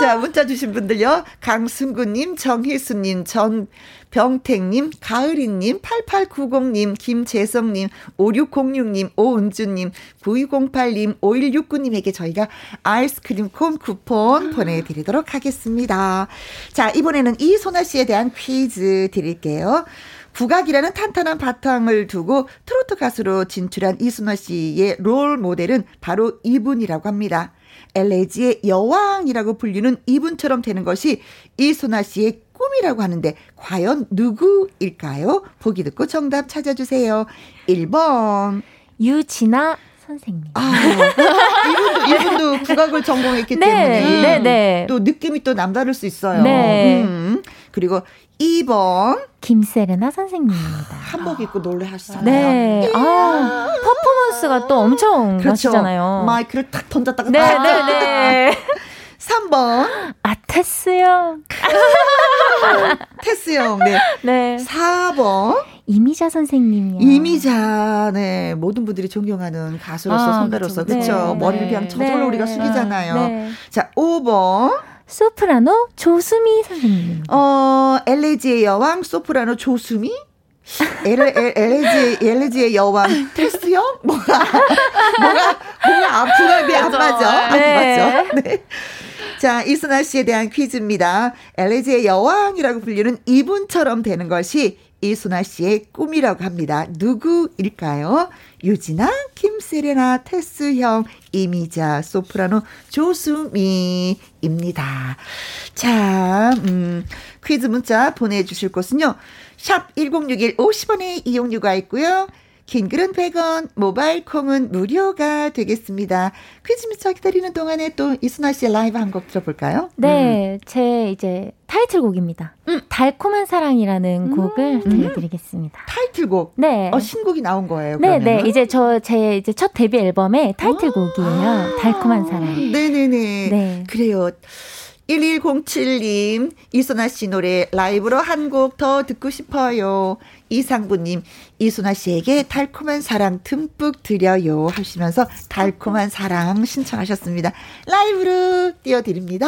A: 자, 문자 주신 분들요. 강승구님, 정희수님, 전병택님, 가을이님, 8890님, 김재성님, 5606님, 오은주님, 9208님, 5169님에게 저희가 아이스크림 콘 쿠폰 보내드리도록 하겠습니다. 자, 이번에는 이소나 씨에 대한 퀴즈 드릴게요. 국악이라는 탄탄한 바탕을 두고 트로트 가수로 진출한 이순아 씨의 롤 모델은 바로 이분이라고 합니다. 엘레지의 여왕이라고 불리는 이분처럼 되는 것이 이순아 씨의 꿈이라고 하는데 과연 누구일까요? 보기 듣고 정답 찾아주세요. 1번
C: 유진아 선생님. 아,
A: 이분도, 이분도 국악을 전공했기 네, 때문에 네, 네. 또 느낌이 또 남다를 수 있어요. 네. 음. 그리고 2번
C: 김세레나 선생님입니다.
A: 한복 입고 노래 하시잖아요.
C: 네. 아, 퍼포먼스가 또 엄청 그렇죠. 나시잖아요.
A: 마이크를 탁 던졌다가 네, 네, 네. 3번.
C: 아, 테스요.
A: 테스형, 네. 네. 4번.
C: 이미자 선생님이요.
A: 이미자, 네. 모든 분들이 존경하는 가수로서 아, 선배로서, 그쵸. 네, 머리를 그냥 저절로 네. 우리가 숙이잖아요. 네. 자, 5번.
C: 소프라노 조수미 선생님.
A: 어, 엘레지의 여왕 소프라노 조수미? 엘레지, 엘레지의 여왕 테스트형? 뭐가, 뭐가, 뭐가 앞으로 안 맞아. 안 네. 맞죠? 네. 자, 이순아 씨에 대한 퀴즈입니다. 엘레지의 여왕이라고 불리는 이분처럼 되는 것이 이순아 씨의 꿈이라고 합니다. 누구일까요? 유진아, 김세레나, 테스형, 이미자, 소프라노, 조수미입니다. 자, 음, 퀴즈 문자 보내주실 곳은요. 샵 1061 50원의 이용료가 있고요. 긴 글은 100원, 모바일 콩은 무료가 되겠습니다. 퀴즈 미쳐 기다리는 동안에 또 이순아 씨의 라이브 한 곡 들어볼까요?
C: 네, 음. 제 이제 타이틀곡입니다. 음. 달콤한 사랑이라는 음. 곡을 들려드리겠습니다.
A: 타이틀곡? 네. 어, 신곡이 나온 거예요.
C: 네, 네. 이제 저 제 이제 첫 데뷔 앨범의 타이틀곡이에요. 아~ 달콤한 사랑.
A: 네네네. 네. 그래요. 1107님, 이순아 씨 노래 라이브로 한 곡 더 듣고 싶어요. 이상부님, 이순아 씨에게 달콤한 사랑 듬뿍 드려요. 하시면서 달콤한 사랑 신청하셨습니다. 라이브로 띄워드립니다.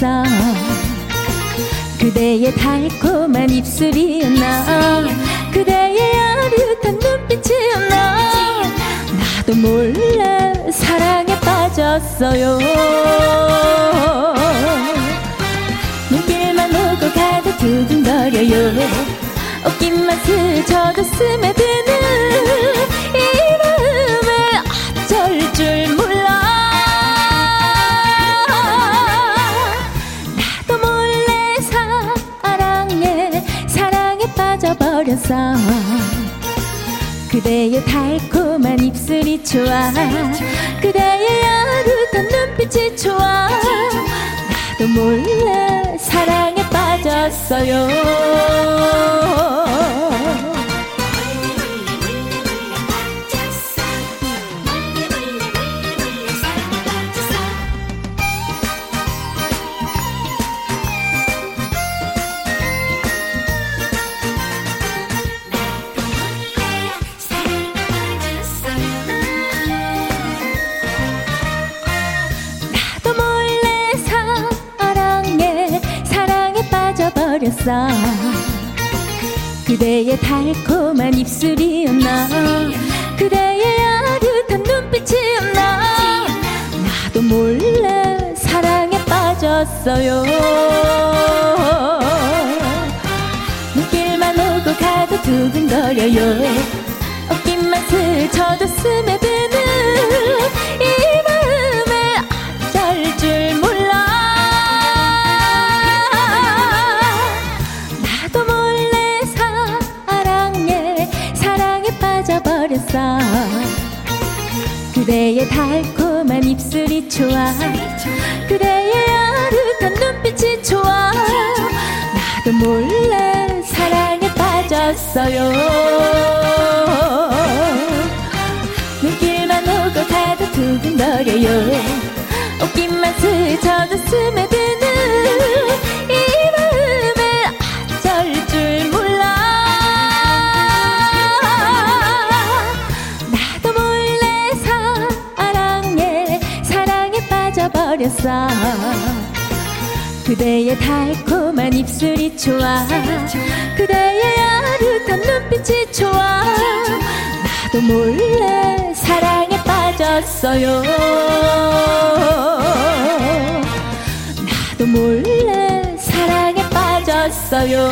D: 버렸어. 그대의 달콤한 입술이었나? 그대의 아릇한 눈빛이었나? 나도 몰래 사랑에 빠졌어요. 눈길만 오고 가다 두근거려요. 옷깃만 스쳐도 스며드는 버려서 그대의 달콤한 입술이 좋아 그대의 아릇한 눈빛이 좋아 나도 몰래 사랑에 빠졌어요 버렸어. 그대의 달콤한 입술이었나? 그대의 아릇한 눈빛이었나? 나도 몰래 사랑에 빠졌어요. 눈길만 오고 가도 두근거려요. 어깨만 스쳐도 스며드는 버렸어. 그대의 달콤한 입술이 좋아. 그대의 아릇한 눈빛이 좋아. 나도 몰래 사랑에 빠졌어요. 눈길만 오고 가도 두근거려요. 옷깃만 스쳐도 스며드는
G: 버렸어. 그대의 달콤한 입술이 좋아. 그대의 아릇한 눈빛이 좋아. 나도 몰래 사랑에 빠졌어요. 나도 몰래 사랑에 빠졌어요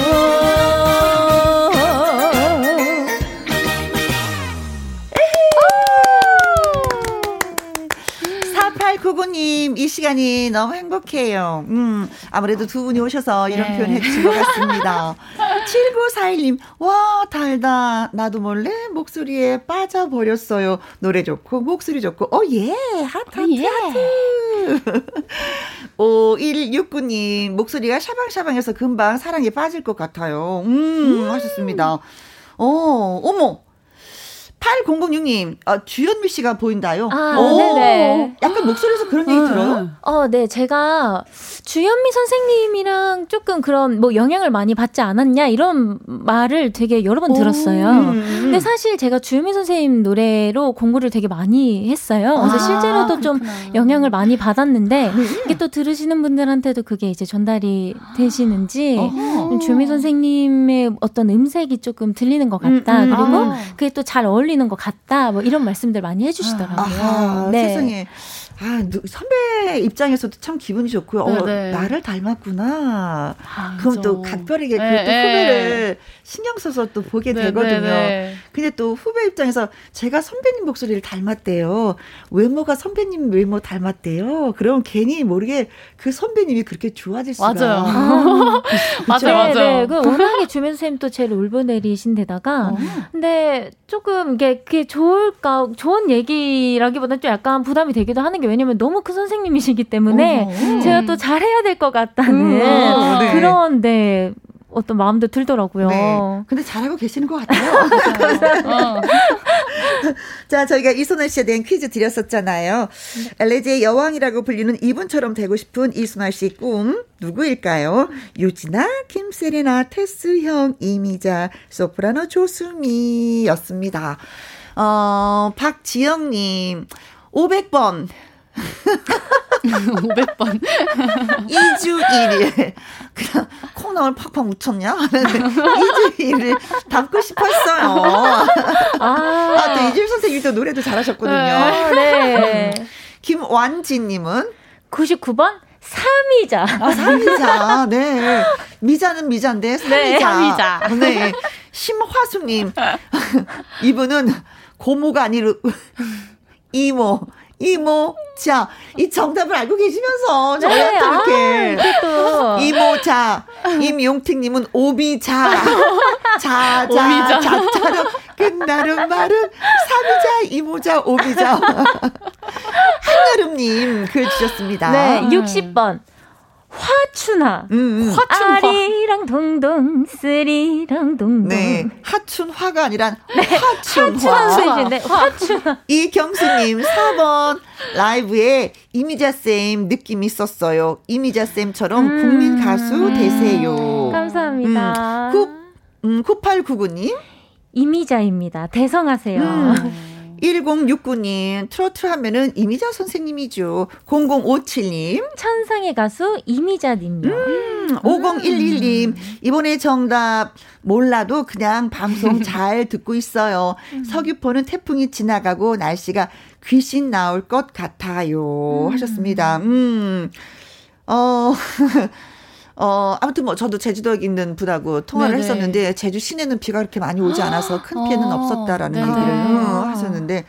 A: 시간이 너무 행복해요. 음, 아무래도 두 분이 오셔서 이런 네. 표현 해주신 것 같습니다. 7941님, 와, 달다. 나도 몰래 목소리에 빠져버렸어요. 노래 좋고, 목소리 좋고, 어, 예, 하트, 하트, 예. 하트. 5169님, 목소리가 샤방샤방해서 금방 사랑에 빠질 것 같아요. 음, 음. 하셨습니다. 어, 어머. 8006님, 어, 주현미 씨가 보인다요?
D: 아, 오, 네네.
A: 약간 목소리에서 그런 얘기 어, 들어요?
D: 어, 네. 제가 주현미 선생님이랑 조금 그런 뭐 영향을 많이 받지 않았냐 이런 말을 되게 여러 번 들었어요. 음. 근데 사실 제가 주현미 선생님 노래로 공부를 되게 많이 했어요. 그래서 아, 실제로도 그렇구나. 좀 영향을 많이 받았는데 네. 이게 또 들으시는 분들한테도 그게 이제 전달이 되시는지 주현미 선생님의 어떤 음색이 조금 들리는 것 같다. 음, 음. 그리고 아. 그게 또 잘 어울리 어울리는 것 같다. 뭐 이런 말씀들 많이 해주시더라고요.
A: 아, 네. 세상에. 아, 선배 입장에서도 참 기분이 좋고요. 어, 네. 나를 닮았구나. 아, 그럼 또 각별하게 그 네, 또 후배를 네. 신경 써서 또 보게 네, 되거든요. 네, 근데 또 후배 입장에서 제가 선배님 목소리를 닮았대요. 외모가 선배님 외모 닮았대요. 그럼 괜히 모르게 그 선배님이 그렇게 좋아질 수가.
C: 맞아요. 아, 맞아요, 맞아요. 네,
D: 그 워낙에 주면 선생님 또 제일 울보내리신 데다가 어. 근데 조금 이게 그게 좋을까 좋은 얘기라기보다는 좀 약간 부담이 되기도 하는 게 왜냐면 너무 큰 선생님이시기 때문에 어. 제가 또 잘해야 될 것 같다는 음, 어, 네. 그런 네. 어떤 마음도 들더라고요. 네.
A: 근데 잘하고 계시는 것 같아요. 어. 자, 저희가 이소나 씨에 대한 퀴즈 드렸었잖아요. LG의 여왕이라고 불리는 이분처럼 되고 싶은 이소나 씨 꿈 누구일까요? 유진아, 김세리나, 테스형, 이미자, 소프라노 조수미였습니다. 어, 박지영님, 500번.
C: 500번.
A: 2주 1일. 그냥 콩나물 팍팍 묻혔냐? 2주 1일 담고 싶었어요. 아, 아 또 이질 선생님도 노래도 잘하셨거든요. 아, 네. 김완지님은
D: 99번? 삼이자.
A: 아, 삼이자. 네. 미자는 미자인데, 삼이자. 네, 삼이자. 네. 심화수님. 이분은 고모가 아니라 이모. 이모 자 이 정답을 알고 계시면서 저희한테 네, 이렇게. 아, 이모 자 임용택님은 오비 자. 자자 자자로 끝나는 말은 삼이자 이모자 오비자. 한여름님 글 주셨습니다.
D: 네 60번 화춘화. 음, 음. 화춘화. 아리랑 동동, 쓰리랑 동동. 네.
A: 하춘화가 아니라 네. 화춘화. 네. 화춘화. 이경수님, 4번. 라이브에 이미자쌤 느낌 있었어요. 이미자쌤처럼 음. 국민 가수 되세요.
D: 감사합니다. 음,
A: 9, 음, 9899님.
D: 이미자입니다. 대성하세요. 음.
A: 1069님, 트로트 하면은 이미자 선생님이죠. 0057님.
D: 천상의 가수 이미자님요. 음,
A: 5011님, 이번에 정답 몰라도 그냥 방송 잘 듣고 있어요. 음. 서귀포는 태풍이 지나가고 날씨가 귀신 나올 것 같아요. 음. 하셨습니다. 음, 어, 어, 아무튼 뭐 저도 제주도에 있는 분하고 통화를 네네. 했었는데 제주 시내는 비가 그렇게 많이 오지 않아서 큰 피해는 어, 없었다라는 네네. 얘기를 음, 하셨는데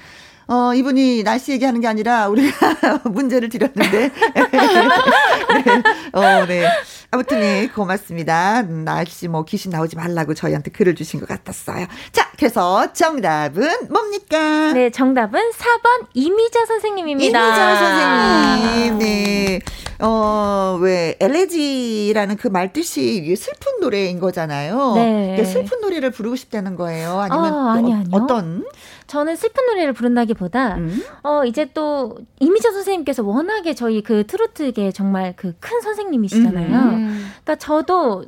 A: 어, 이분이 날씨 얘기하는 게 아니라 우리가 문제를 드렸는데. 네. 어, 네. 아무튼 네, 고맙습니다. 날씨 뭐 귀신 나오지 말라고 저희한테 글을 주신 것 같았어요. 자, 그래서 정답은 뭡니까?
D: 네, 정답은 4번 이미자 선생님입니다.
A: 이미자 선생님. 네. 어, 왜, 엘레지라는 그 말뜻이 슬픈 노래인 거잖아요. 네. 슬픈 노래를 부르고 싶다는 거예요. 아니면 어, 아니, 아니요. 어, 떤
D: 저는 슬픈 노래를 부른다기보다 음? 어 이제 또 이미자 선생님께서 워낙에 저희 그 트로트계 정말 그큰 선생님이시잖아요. 음. 그러니까 저도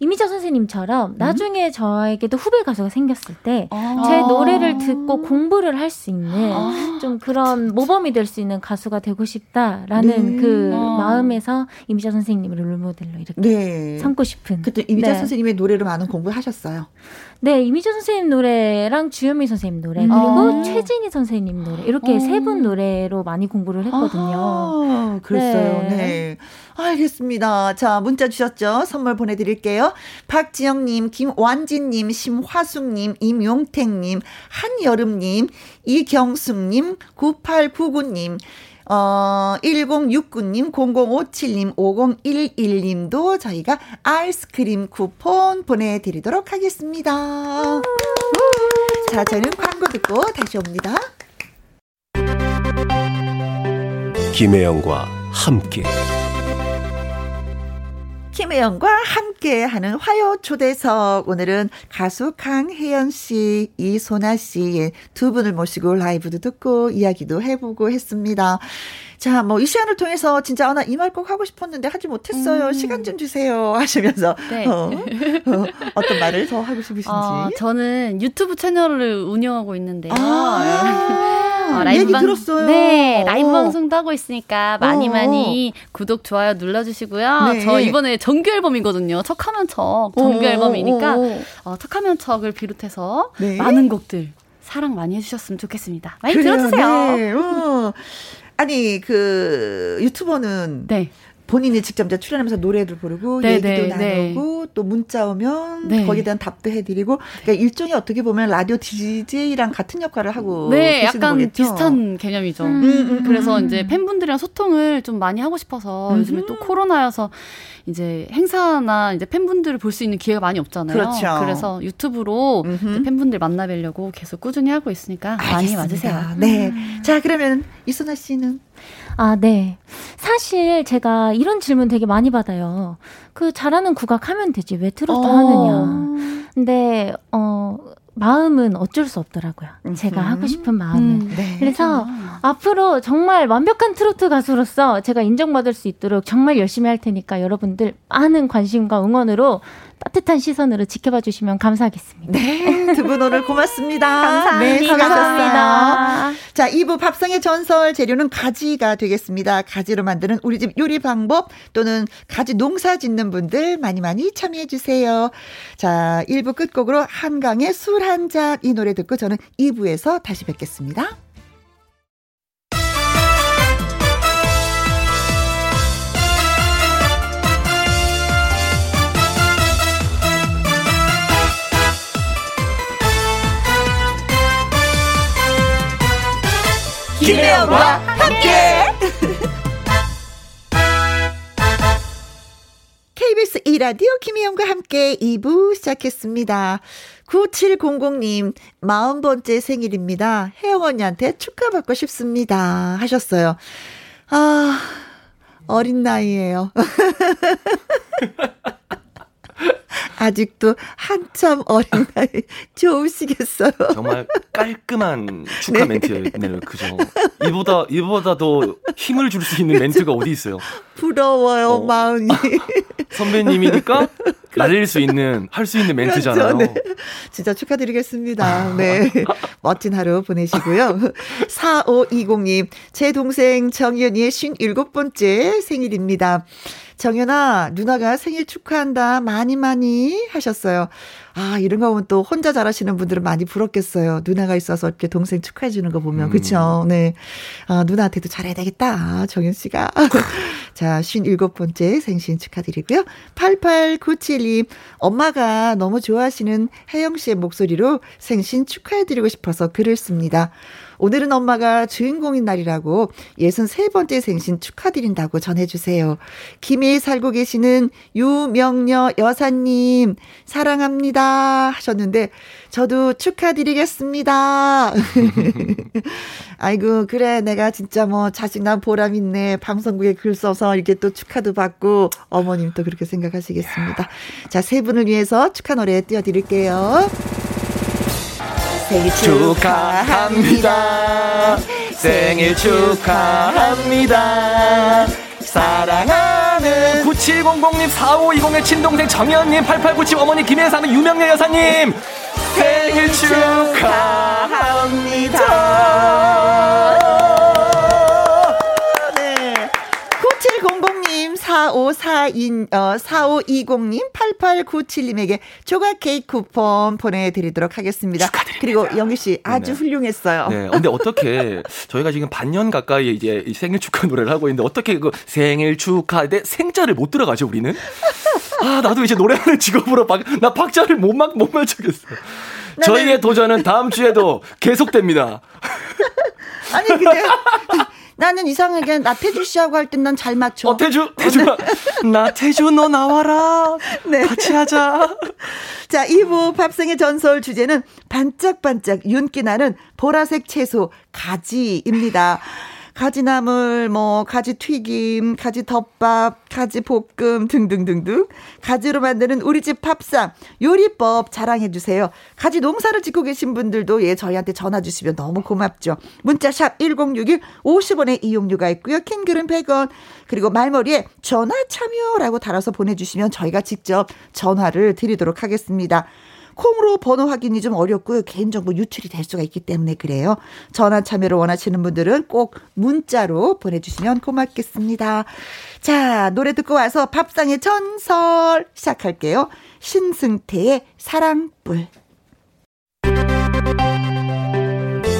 D: 이미자 선생님처럼 음. 나중에 저에게도 후배 가수가 생겼을 때제 아. 노래를 듣고 공부를 할 수 있는 아. 좀 그런 모범이 될 수 있는 가수가 되고 싶다라는 네. 그 아. 마음에서 이미자 선생님을 롤모델로 이렇게 네. 삼고 싶은.
A: 그때 이미자 네. 선생님의 노래로 많은 공부를 하셨어요.
D: 네, 이미자 선생님 노래랑 주현미 선생님 노래 그리고 아. 최진희 선생님 노래 이렇게 어. 세분 노래로 많이 공부를 했거든요. 아,
A: 그랬어요. 네. 네. 알겠습니다. 자, 문자 주셨죠? 선물 보내드릴게요. 박지영님, 김완진님, 심화숙님, 임용택님, 한여름님, 이경숙님, 9899님, 어, 1069님, 0057님, 5011님도 저희가 아이스크림 쿠폰 보내드리도록 하겠습니다. 자, 저는 광고 듣고 다시 옵니다.
B: 김혜영과 함께.
A: 김혜영과 함께하는 화요 초대석 오늘은 가수 강혜연 씨, 이소나 씨 두 분을 모시고 라이브도 듣고 이야기도 해보고 했습니다. 자, 뭐 이 시간을 통해서 진짜 아, 나이 말 꼭 하고 싶었는데 하지 못했어요. 음. 시간 좀 주세요. 하시면서 네. 어, 어, 떤 말을 더 하고 싶으신지. 어,
C: 저는 유튜브 채널을 운영하고 있는데요. 아~
A: 어, 라이브 얘기 방, 들었어요.
C: 네, 라이브 어. 방송도 하고 있으니까 많이 어. 많이 구독 좋아요 눌러주시고요. 네. 저 이번에 정규 앨범이거든요. 척하면 척 정규 어, 앨범이니까 어, 척하면 척을 비롯해서 네. 많은 곡들 사랑 많이 해주셨으면 좋겠습니다. 많이 그래요, 들어주세요. 네.
A: 아니 그 유튜버는 네. 본인이 직접 이제 출연하면서 노래를 부르고 네, 얘기도 네, 네. 나누고 네. 또 문자 오면 네. 거기에 대한 답도 해드리고 그러니까 일종의 어떻게 보면 라디오 DJ랑 같은 역할을 하고 네,
C: 약간
A: 거겠죠?
C: 비슷한 개념이죠. 음, 음, 음, 그래서 음. 이제 팬분들이랑 소통을 좀 많이 하고 싶어서 요즘에 또 코로나여서 이제 행사나 이제 팬분들을 볼 수 있는 기회가 많이 없잖아요. 그렇죠. 그래서 유튜브로 팬분들 만나뵈려고 계속 꾸준히 하고 있으니까 알겠습니다. 많이 와주세요.
A: 네. 자 그러면 이소나 씨는
D: 아, 네. 사실 제가 이런 질문 되게 많이 받아요. 그 잘하는 국악 하면 되지. 왜 트로트 어. 하느냐. 근데, 어, 마음은 어쩔 수 없더라고요. 음. 제가 하고 싶은 마음은. 음, 네. 그래서 앞으로 정말 완벽한 트로트 가수로서 제가 인정받을 수 있도록 정말 열심히 할 테니까 여러분들 많은 관심과 응원으로 따뜻한 시선으로 지켜봐 주시면 감사하겠습니다.
A: 네, 두 분 오늘 고맙습니다.
D: 감사합니다. 네,
A: 감사합니다. 자, 2부 밥상의 전설 재료는 가지가 되겠습니다. 가지로 만드는 우리 집 요리 방법 또는 가지 농사 짓는 분들 많이 많이 참여해 주세요. 자, 1부 끝곡으로 한강의 술 한 잔 이 노래 듣고 저는 2부에서 다시 뵙겠습니다. 김혜영과 함께. KBS 2라디오 김혜영과 함께 2부 시작했습니다. 9700님, 40번째 생일입니다. 혜영 언니한테 축하받고 싶습니다. 하셨어요. 아, 어린 나이에요. 아직도 한참 어린 나이 좋으시겠어요.
H: 정말 깔끔한 축하 네. 멘트였네요. 그죠? 이보다 이보다도 힘을 줄 수 있는 멘트가 어디 있어요?
A: 부러워요 어. 마음이.
H: 선배님이니까 날릴 수 있는 할 수 있는 멘트잖아요. 그렇죠, 네.
A: 진짜 축하드리겠습니다. 네. 멋진 하루 보내시고요. 4520님, 제 동생 정연이의 57번째 생일입니다. 정연아, 누나가 생일 축하한다. 많이 많이 하셨어요. 아, 이런 거 보면 또 혼자 잘하시는 분들은 많이 부럽겠어요. 누나가 있어서 이렇게 동생 축하해 주는 거 보면. 음. 그쵸? 네. 아, 누나한테도 잘해야 되겠다. 정연 씨가. 자, 57번째 생신 축하드리고요. 8897님, 엄마가 너무 좋아하시는 혜영 씨의 목소리로 생신 축하해 드리고 싶어서 글을 씁니다. 오늘은 엄마가 주인공인 날이라고 63번째 생신 축하드린다고 전해주세요. 김해에 살고 계시는 유명녀 여사님, 사랑합니다. 하셨는데, 저도 축하드리겠습니다. 아이고, 그래. 내가 진짜 뭐 자식 난 보람 있네. 방송국에 글 써서 이렇게 또 축하도 받고, 어머님 또 그렇게 생각하시겠습니다. 자, 세 분을 위해서 축하 노래 띄워드릴게요.
I: 생일 축하합니다. 생일 축하합니다. 사랑하는
H: 9700님, 4520의 친동생 정현님, 8897 어머니 김해 사는 유명녀 여사님, 생일 축하합니다.
A: 4542, 어, 4520님, 8897님에게 조각 케이크 쿠폰 보내드리도록 하겠습니다.
H: 축하드립니다.
A: 그리고 영희 씨 아주 네네. 훌륭했어요.
H: 네. 근데 어떻게 저희가 지금 반년 가까이 이제 생일 축하 노래를 하고 있는데 어떻게 그 생일 축하인데 생자를 못 들어가죠, 우리는? 아, 나도 이제 노래하는 직업으로 박, 나 박자를 못, 막, 못 맞추겠어. 저희의 도전은 다음 주에도 계속됩니다.
A: 아니, 근데 나는 이상하게 나태주 씨하고 할 땐 난 잘 맞춰.
H: 어, 태주, 태주가. 나태주 너 나와라. 네. 같이 하자.
A: 자, 2부 밥생의 전설 주제는 반짝반짝 윤기 나는 보라색 채소 가지입니다. 가지나물, 뭐, 가지 튀김, 가지 덮밥, 가지 볶음 등등등등. 가지로 만드는 우리 집 밥상, 요리법 자랑해주세요. 가지 농사를 짓고 계신 분들도 예, 저희한테 전화 주시면 너무 고맙죠. 문자샵 1061 50원의 이용료가 있고요. 킹글은 100원. 그리고 말머리에 전화 참여라고 달아서 보내주시면 저희가 직접 전화를 드리도록 하겠습니다. 콩으로 번호 확인이 좀 어렵고요. 개인정보 유출이 될 수가 있기 때문에 그래요. 전화 참여를 원하시는 분들은 꼭 문자로 보내주시면 고맙겠습니다. 자, 노래 듣고 와서 밥상의 전설 시작할게요. 신승태의 사랑불.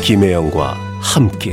B: 김혜영과 함께.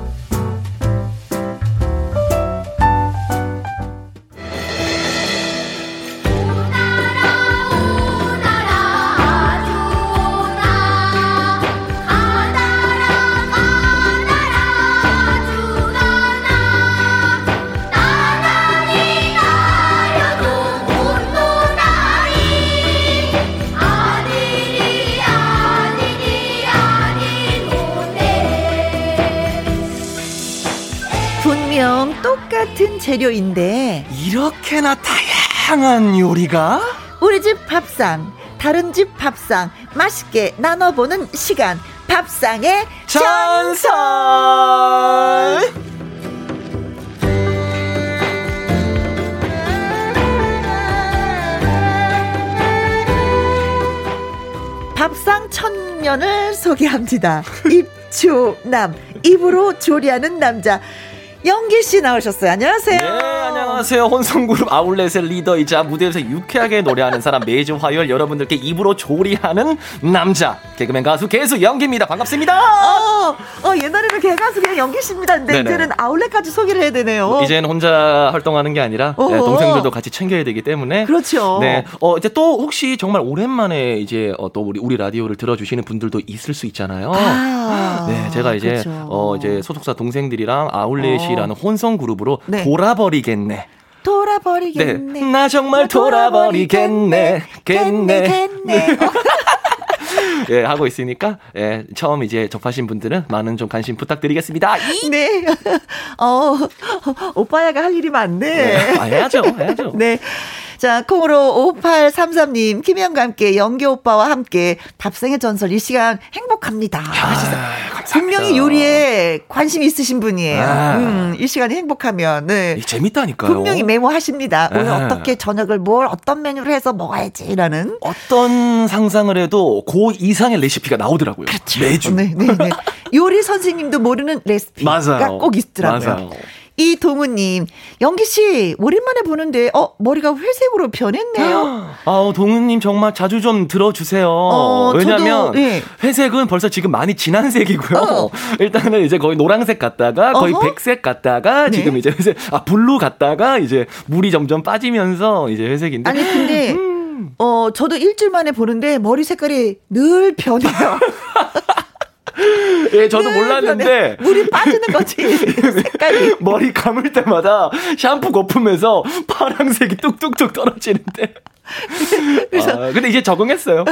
A: 같은 재료인데
H: 이렇게나 다양한 요리가?
A: 우리 집 밥상, 다른 집 밥상 맛있게 나눠보는 시간 밥상의 전설. 밥상 천년을 소개합니다. 입초남 입으로 조리하는 남자 영길 씨 나오셨어요. 안녕하세요. 네,
H: 안녕하세요. 혼성그룹 아울렛의 리더이자 무대에서 유쾌하게 노래하는 사람 매주 화요일 여러분들께 입으로 조리하는 남자 개그맨 가수 개수 영기입니다. 반갑습니다.
A: 어, 어 옛날에는 개가수 그냥 영기 씨입니다. 근데 이제는 아울렛까지 소개를 해야 되네요.
H: 이제는 혼자 활동하는 게 아니라 네, 동생들도 같이 챙겨야 되기 때문에
A: 그렇죠.
H: 네, 어 이제 또 혹시 정말 오랜만에 이제 어, 또 우리 우리 라디오를 들어주시는 분들도 있을 수 있잖아요. 아, 네, 제가 이제 그렇죠. 어 이제 소속사 동생들이랑 아울렛이 씨라는 혼성 그룹으로 네. 돌아버리겠네.
A: 돌아버리겠네.
H: 네. 나 정말 돌아버리겠네. 겠네. 겠네. 겠네. 예, 하고 있으니까 예, 처음 이제 접하신 분들은 많은 좀 관심 부탁드리겠습니다.
A: 네. 어, 오빠야가 할 일이 많네.
H: 네, 아, 해야죠. 해야죠.
A: 네. 자, 콩으로 5833님, 김혜영과 함께, 영기 오빠와 함께, 밥생의 전설 이 시간 행복합니다. 아, 분명히 요리에 관심 있으신 분이에요. 아. 음, 이 시간이 행복하면, 네.
H: 재밌다니까요.
A: 분명히 메모하십니다. 오늘 네. 어떻게 저녁을 뭘, 어떤 메뉴를 해서 먹어야지라는.
H: 어떤 상상을 해도 그 이상의 레시피가 나오더라고요. 그렇죠. 매주.
A: 네, 네, 네. 요리 선생님도 모르는 레시피가 맞아요. 꼭 있더라고요. 맞아요. 이동우님, 영기씨, 오랜만에 보는데, 어, 머리가 회색으로 변했네요.
H: 아, 동우님 정말 자주 좀 들어주세요. 어, 왜냐면, 저도, 네. 회색은 벌써 지금 많이 진한 색이고요. 어. 일단은 이제 거의 노란색 갔다가, 거의 어허? 백색 갔다가, 네. 지금 이제 회색, 아, blue 갔다가, 이제 물이 점점 빠지면서 이제 회색인데.
A: 아니, 근데, 음. 어, 저도 일주일 만에 보는데, 머리 색깔이 늘 변해요.
H: 예, 저도 네, 몰랐는데
A: 물이 빠지는 거지 색깔이
H: 머리 감을 때마다 샴푸 거품에서 파랑색이 뚝뚝뚝 떨어지는데. 그래서 아, 근데 이제 적응했어요.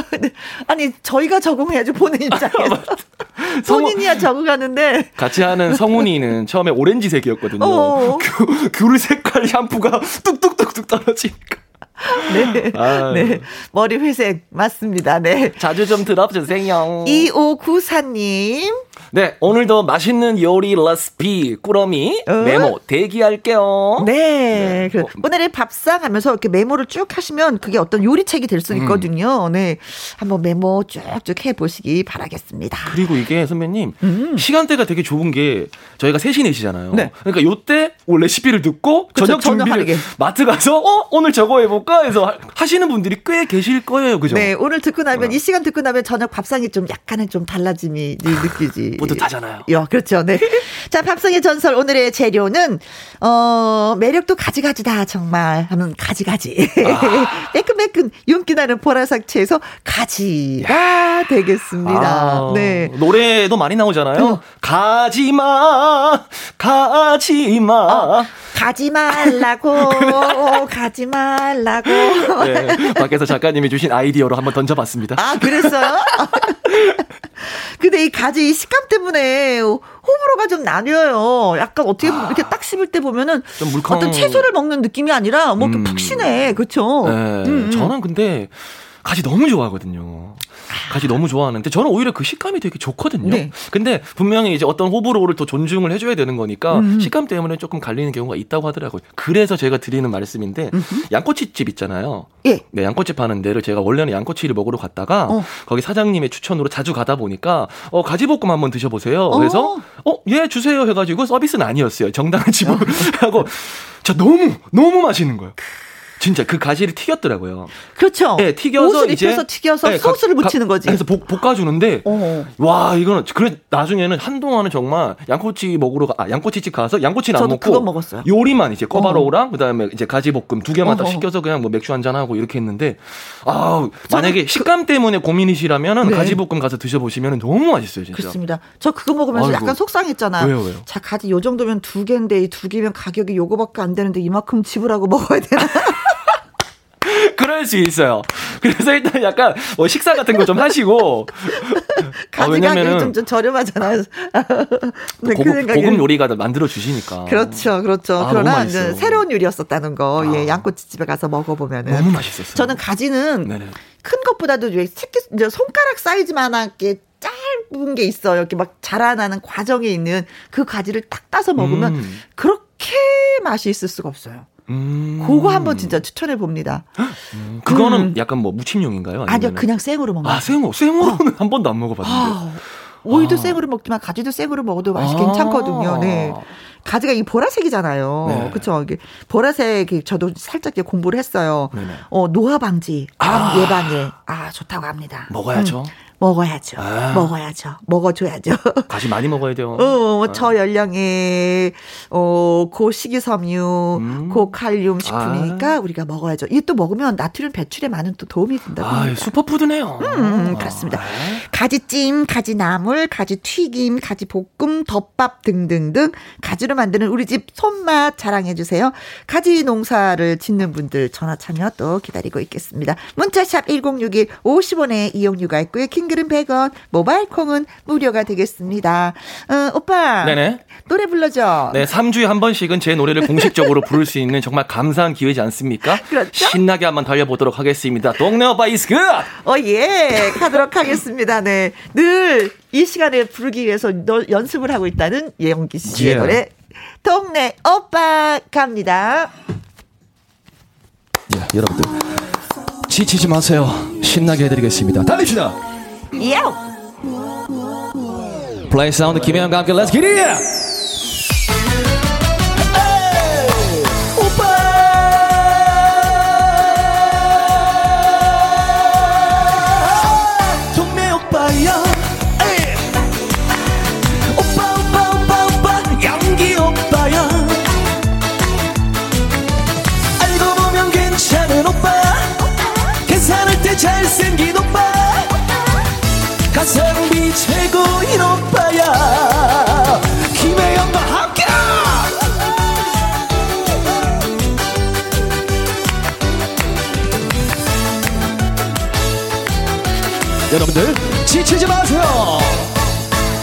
A: 아니 저희가 적응해야지 보는 입장에서 본인이야 적응하는데
H: 같이 하는 성훈이는 처음에 오렌지색이었거든요. 어. 귤, 귤 색깔 샴푸가 뚝뚝뚝뚝 떨어지니까.
A: 네. 아. 네. 머리 회색 맞습니다. 네.
H: 자주 좀 들어주세요.
A: 2594님.
H: 네, 오늘도 맛있는 요리 레시피 꾸러미 어? 메모 대기할게요.
A: 네, 네. 그, 오늘의 밥상 하면서 이렇게 메모를 쭉 하시면 그게 어떤 요리책이 될수 음. 있거든요. 음. 네, 한번 메모 쭉쭉 해보시기 바라겠습니다.
H: 그리고 이게 선배님 음. 시간대가 되게 좋은 게 저희가 3시 4시잖아요. 네. 그러니까 요때 레시피를 듣고 그쵸, 저녁 준비를 마트 가서 어 오늘 저거 해볼까 해서 하시는 분들이 꽤 계실 거예요, 그죠?
A: 네, 오늘 듣고 나면 어. 이 시간 듣고 나면 저녁 밥상이 좀 약간은 좀 달라짐이 느끼지.
H: 뿌듯하잖아요.
A: 예, 그렇죠. 네. 자, 밥상의 전설 오늘의 재료는 어, 매력도 가지가지다 정말 하는 가지가지. 아. 매끈매끈 윤기 나는 보라색 채에서 가지가 야. 되겠습니다. 아. 네.
H: 노래도 많이 나오잖아요. 어. 가지마, 가지마. 어.
A: 가지 말라고, 가지 말라고. 네,
H: 밖에서 작가님이 주신 아이디어로 한번 던져 봤습니다.
A: 아, 그랬어요? 근데 이 가지 이 식감 때문에 호불호가 좀 나뉘어요. 약간 어떻게 보면 아. 이렇게 딱 씹을 때 보면은 좀 물컹... 어떤 채소를 먹는 느낌이 아니라 뭐 이렇게 음. 푹신해. 그렇죠? 네,
H: 음, 음. 저는 근데 가지 너무 좋아하거든요. 가지 너무 좋아하는데 저는 오히려 그 식감이 되게 좋거든요. 네. 근데 분명히 이제 어떤 호불호를 더 존중을 해줘야 되는 거니까 음. 식감 때문에 조금 갈리는 경우가 있다고 하더라고요. 그래서 제가 드리는 말씀인데 음흠. 양꼬치집 있잖아요. 예. 네, 양꼬치 파는 데를 제가 원래는 양꼬치를 먹으러 갔다가 어. 거기 사장님의 추천으로 자주 가다 보니까 어 가지볶음 한번 드셔보세요. 그래서 어 예 주세요 해가지고 서비스는 아니었어요. 정당한 지불 어. 하고 저 너무 너무 맛있는 거예요. 진짜 그 가지를 튀겼더라고요.
A: 그렇죠.
H: 네, 튀겨서
A: 옷을 입혀서 튀겨서 네, 소스를 가, 묻히는 거지.
H: 그래서 볶, 볶아주는데 어. 와 이거는 그래 나중에는 한 동안은 정말 양꼬치 먹으러 가, 아 양꼬치집 가서 양꼬치는 안 먹고
A: 먹었어요.
H: 요리만 이제 꿔바로우랑 어. 그다음에 이제 가지 볶음 두 개만 다 시켜서 그냥 뭐 맥주 한잔 하고 이렇게 했는데 아 만약에 그, 식감 때문에 고민이시라면은 네. 가지 볶음 가서 드셔보시면 너무 맛있어요 진짜.
A: 그렇습니다. 저 그거 먹으면서 아이고. 약간 속상했잖아요.
H: 왜요 왜요?
A: 자 가지 요 정도면 두 개인데 이 두 개면 가격이 요거밖에 안 되는데 이만큼 지불하고 먹어야 되나?
H: 그럴 수 있어요. 그래서 일단 약간 뭐 식사 같은 거 좀 하시고.
A: 아, 왜냐면은 좀, 좀 저렴하잖아요.
H: 네, 고급, 그 고급 요리가 만들어 주시니까.
A: 그렇죠, 그렇죠. 아, 그러나 이제 새로운 요리였었다는 거, 아. 예, 양꼬치 집에 가서 먹어보면은
H: 너무 맛있었어요.
A: 저는 가지는 네네. 큰 것보다도 새끼 이제 손가락 사이즈만하게 짧은 게 있어요. 이렇게 막 자라나는 과정에 있는 그 가지를 딱 따서 먹으면 음. 그렇게 맛이 있을 수가 없어요. 음. 그거 한번 진짜 추천해 봅니다.
H: 음. 그거는 음. 약간 뭐 무침용인가요?
A: 아니면 아니요, 그냥 생으로 먹는.
H: 아, 생으로. 생으로는 어. 한 번도 안 먹어봤는데. 아,
A: 오이도 아. 생으로 먹지만 가지도 생으로 먹어도 맛이 아. 괜찮거든요. 네. 가지가 이 보라색이잖아요. 네. 그렇죠. 보라색 저도 살짝 공부를 했어요. 네네. 어 노화 방지, 암 아. 예방에 아 좋다고 합니다.
H: 먹어야죠. 음.
A: 먹어야죠. 아. 먹어야죠. 먹어줘야죠.
H: 가지 많이 먹어야 돼요.
A: 어, 아. 저 연령에, 어, 고식이섬유, 음. 고칼륨 식품이니까 아. 우리가 먹어야죠. 이게 또 먹으면 나트륨 배출에 많은 또 도움이 된다고.
H: 아, 슈퍼푸드네요.
A: 음, 음 그렇습니다. 아. 가지찜, 가지나물, 가지튀김, 가지볶음, 덮밥 등등등 가지로 만드는 우리 집 손맛 자랑해 주세요. 가지 농사를 짓는 분들 전화 참여 또 기다리고 있겠습니다. 문자샵 1061 50원에 이용료가 있고요. 킹 글은 100원, 모바일 콩은 무료가 되겠습니다. 어, 오빠.
J: 네네.
A: 노래 불러줘.
J: 네, 3주에 한 번씩은 제 노래를 공식적으로 부를 수 있는 정말 감사한 기회지 않습니까?
A: 그렇죠.
J: 신나게 한번 달려보도록 하겠습니다. 동네 오빠 is good!
A: 어, 예. 가도록 하겠습니다. 네. 늘 이 시간에 부르기 위해서 너, 연습을 하고 있다는 예 영기 씨의
J: Yeah.
A: 노래. 동네 오빠 갑니다.
K: 예, 여러분들 지치지 마세요. 신나게 해드리겠습니다. 달립시다.
A: 야우!
K: 플레이 사운드
H: 가성비 최고인 오빠야. 김혜영과 함께
K: 여러분들 지치지 마세요.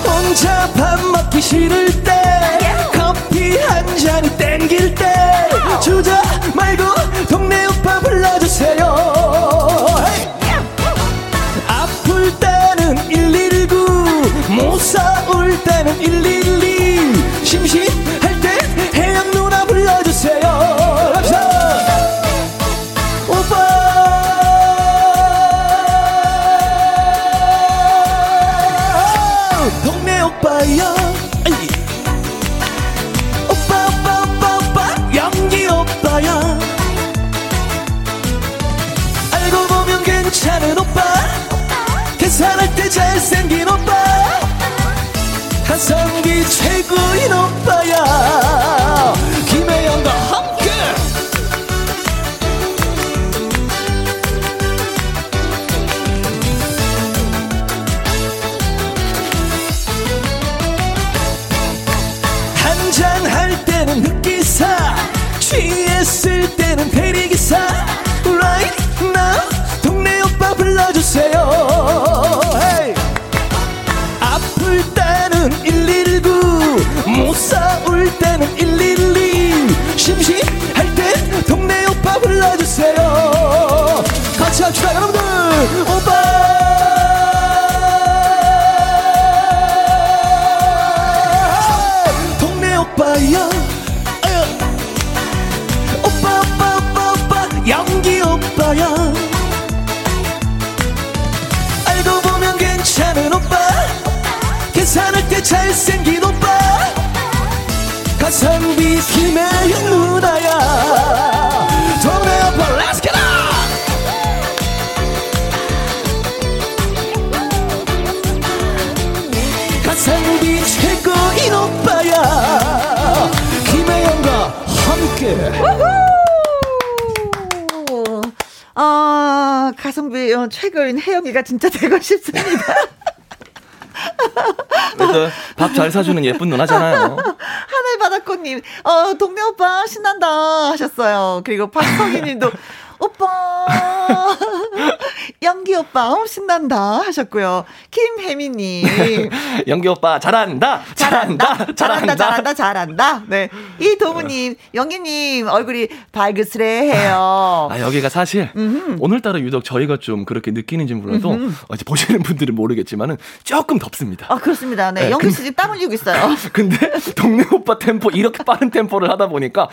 H: 혼자 밥 먹기 싫을 때 커피 한 잔이 땡길 때 주저 말고 동네 오빠 불러주세요 119못 싸울 때는 112 심심할 오빠 불 가성비
A: 어, 최고인 혜영이가 진짜 되고 싶습니다.
J: 그래도 밥잘 사주는 예쁜 누나잖아요.
A: 하늘바다꽃님, 어, 동네 오빠 신난다 하셨어요. 그리고 박성희님도 오빠, 연기 오빠 어, 신난다 하셨고요. 김혜미님,
J: 연기 오빠 잘한다, 잘한다,
A: 잘한다, 잘한다, 잘한다. 네, 이도무님, 연기님 얼굴이 발그스레 해요.
J: 아, 여기가 사실 오늘따라 유독 저희가 좀 그렇게 느끼는지 몰라도 어, 이제 보시는 분들은 모르겠지만은 조금 덥습니다.
A: 아 그렇습니다. 네,
J: 네,
A: 영기
J: 근-
A: 씨 지금 땀 흘리고 있어요.
J: 근데 동네 오빠 템포 이렇게 빠른 템포를 하다 보니까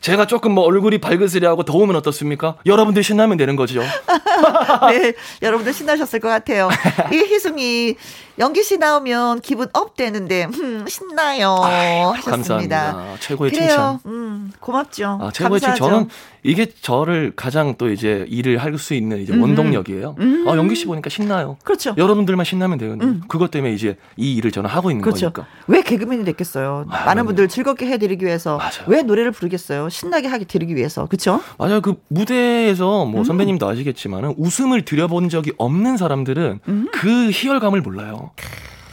J: 제가 조금 뭐 얼굴이 발그스레하고 더우면 어떻습니까? 여러분들 신나면 되는 거죠.
A: 네, 여러분들 신나셨을 것 같아요. 이 희승이 영기 씨 나오면 기분 up 되는데 음, 신나요 하셨습니다.
J: 감사합니다. 최고의
A: 그래요.
J: 칭찬.
A: 음, 고맙죠.
J: 아, 최고의 칭찬. 저는 이게 저를 가장 또 이제 일을 할 수 있는 이제 원동력이에요. 아, 연기 씨 보니까 신나요.
A: 그렇죠.
J: 여러분들만 신나면 되거든요. 그것 때문에 이제 이 일을 저는 하고 있는
A: 그렇죠.
J: 거니까.
A: 왜 개그맨이 됐겠어요?
J: 아,
A: 많은
J: 그럼요.
A: 분들 즐겁게 해드리기 위해서
J: 맞아요.
A: 왜 노래를 부르겠어요? 신나게 하게 드리기 위해서 그렇죠?
J: 맞아요. 그 무대에서
A: 음.
J: 뭐 선배님도 아시겠지만은 웃음을 들여본 적이 없는 사람들은
A: 음.
J: 그 희열감을 몰라요.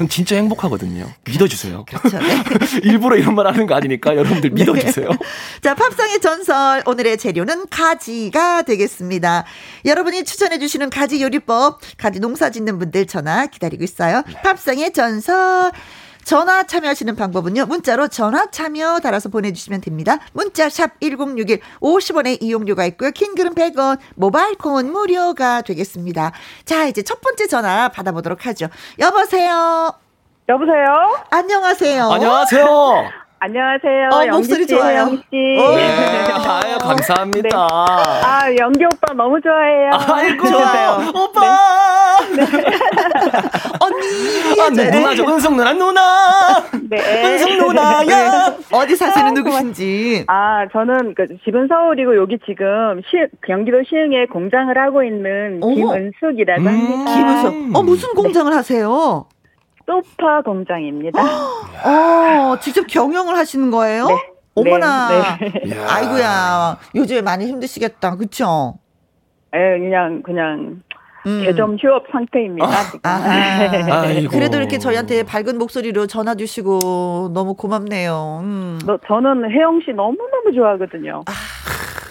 H: 진짜 행복하거든요. 믿어주세요. 그렇죠. 네. 일부러 이런 말 하는 거 아니니까 여러분들 네. 믿어주세요. 네.
A: 자, 팝상의 전설. 오늘의 재료는 가지가 되겠습니다. 여러분이 추천해주시는 가지 요리법, 가지 농사 짓는 분들 전화 기다리고 있어요. 팝상의 전설. 전화 참여하시는 방법은요. 문자로 전화 참여 달아서 보내주시면 됩니다. 문자 샵 1061, 50원의 이용료가 있고요. 킹글은 100원, 모바일 콩은 무료가 되겠습니다. 자, 이제 첫 번째 전화 받아보도록 하죠. 여보세요.
L: 여보세요.
A: 안녕하세요.
H: 안녕하세요.
L: 안녕하세요.
A: 어, 목소리 좋아요.
L: 영기 씨.
H: 네. 아유, 감사합니다. 네.
L: 아, 영기 오빠 너무 좋아해요.
H: 아이고, 좋아요. 오빠! 네. 언니! 아, 네. 누나죠. 은성 누나, 누나! 네. 은성 누나야!
A: 네. 어디 사시는 아, 누구신지.
L: 아, 저는 그 집은 서울이고 여기 지금 시, 경기도 시흥에 공장을 하고 있는 오. 김은숙이라고 음. 합니다.
A: 김은숙. 어, 무슨 공장을 하세요?
L: 소파 공장입니다.
A: 어, 직접 경영을 하시는 거예요? 네. 어머나. 네, 네. 아이고야. 요즘에 많이 힘드시겠다. 그쵸?
L: 예, 그냥, 그냥, 음. 개점 휴업 상태입니다.
A: 아, 그래도 이렇게 저희한테 밝은 목소리로 전화 주시고 너무 고맙네요. 음.
L: 너, 저는 혜영 씨 너무너무 좋아하거든요. 아,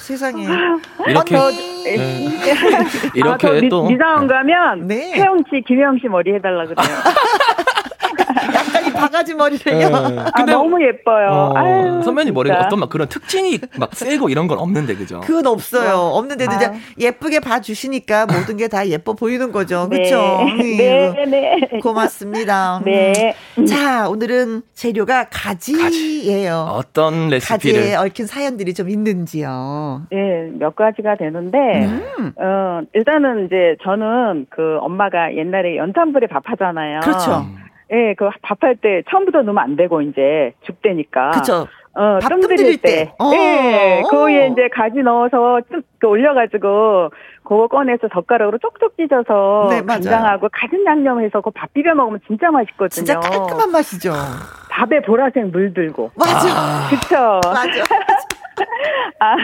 A: 세상에.
H: 이렇게. 아, 네. 이렇게 아,
L: 또. 미장원 가면 네. 혜영 씨, 김혜영 씨 머리 해달라 그래요.
A: 바가지 머리를요. 네.
L: 아, 너무 예뻐요. 어, 아유,
H: 선배님 머리가 어떤 막 그런 특징이 막 세고 이런 건 없는데 그죠?
A: 그건 없어요. 어. 없는데 아. 이제 예쁘게 봐 주시니까 모든 게 다 예뻐 보이는 거죠. 네. 그렇죠?
L: 네, 네.
A: 고맙습니다.
L: 네.
A: 음. 자, 오늘은 재료가 가지예요.
H: 가지. 어떤 레시피를?
A: 가지에 얽힌 사연들이 좀 있는지요.
L: 네, 몇 가지가 되는데 음. 어, 일단은 이제 저는 그 엄마가 옛날에 연탄불에 밥하잖아요.
A: 그렇죠.
L: 예, 그 밥할 때 처음부터 넣으면 안 되고 이제 죽대니까.
A: 그렇죠.
L: 어, 뜸 들일 때. 때. 예, 거기에 이제 가지 넣어서 쭉그 올려가지고 그거 꺼내서 젓가락으로 쪽쪽 찢어서 네, 간장하고 가진 양념해서 그 밥 비벼 먹으면 진짜 맛있거든요.
A: 진짜 깔끔한 맛이죠.
L: 밥에 보라색 물 들고.
A: 맞아.
L: 아. 그쵸.
A: 맞아.
L: 아,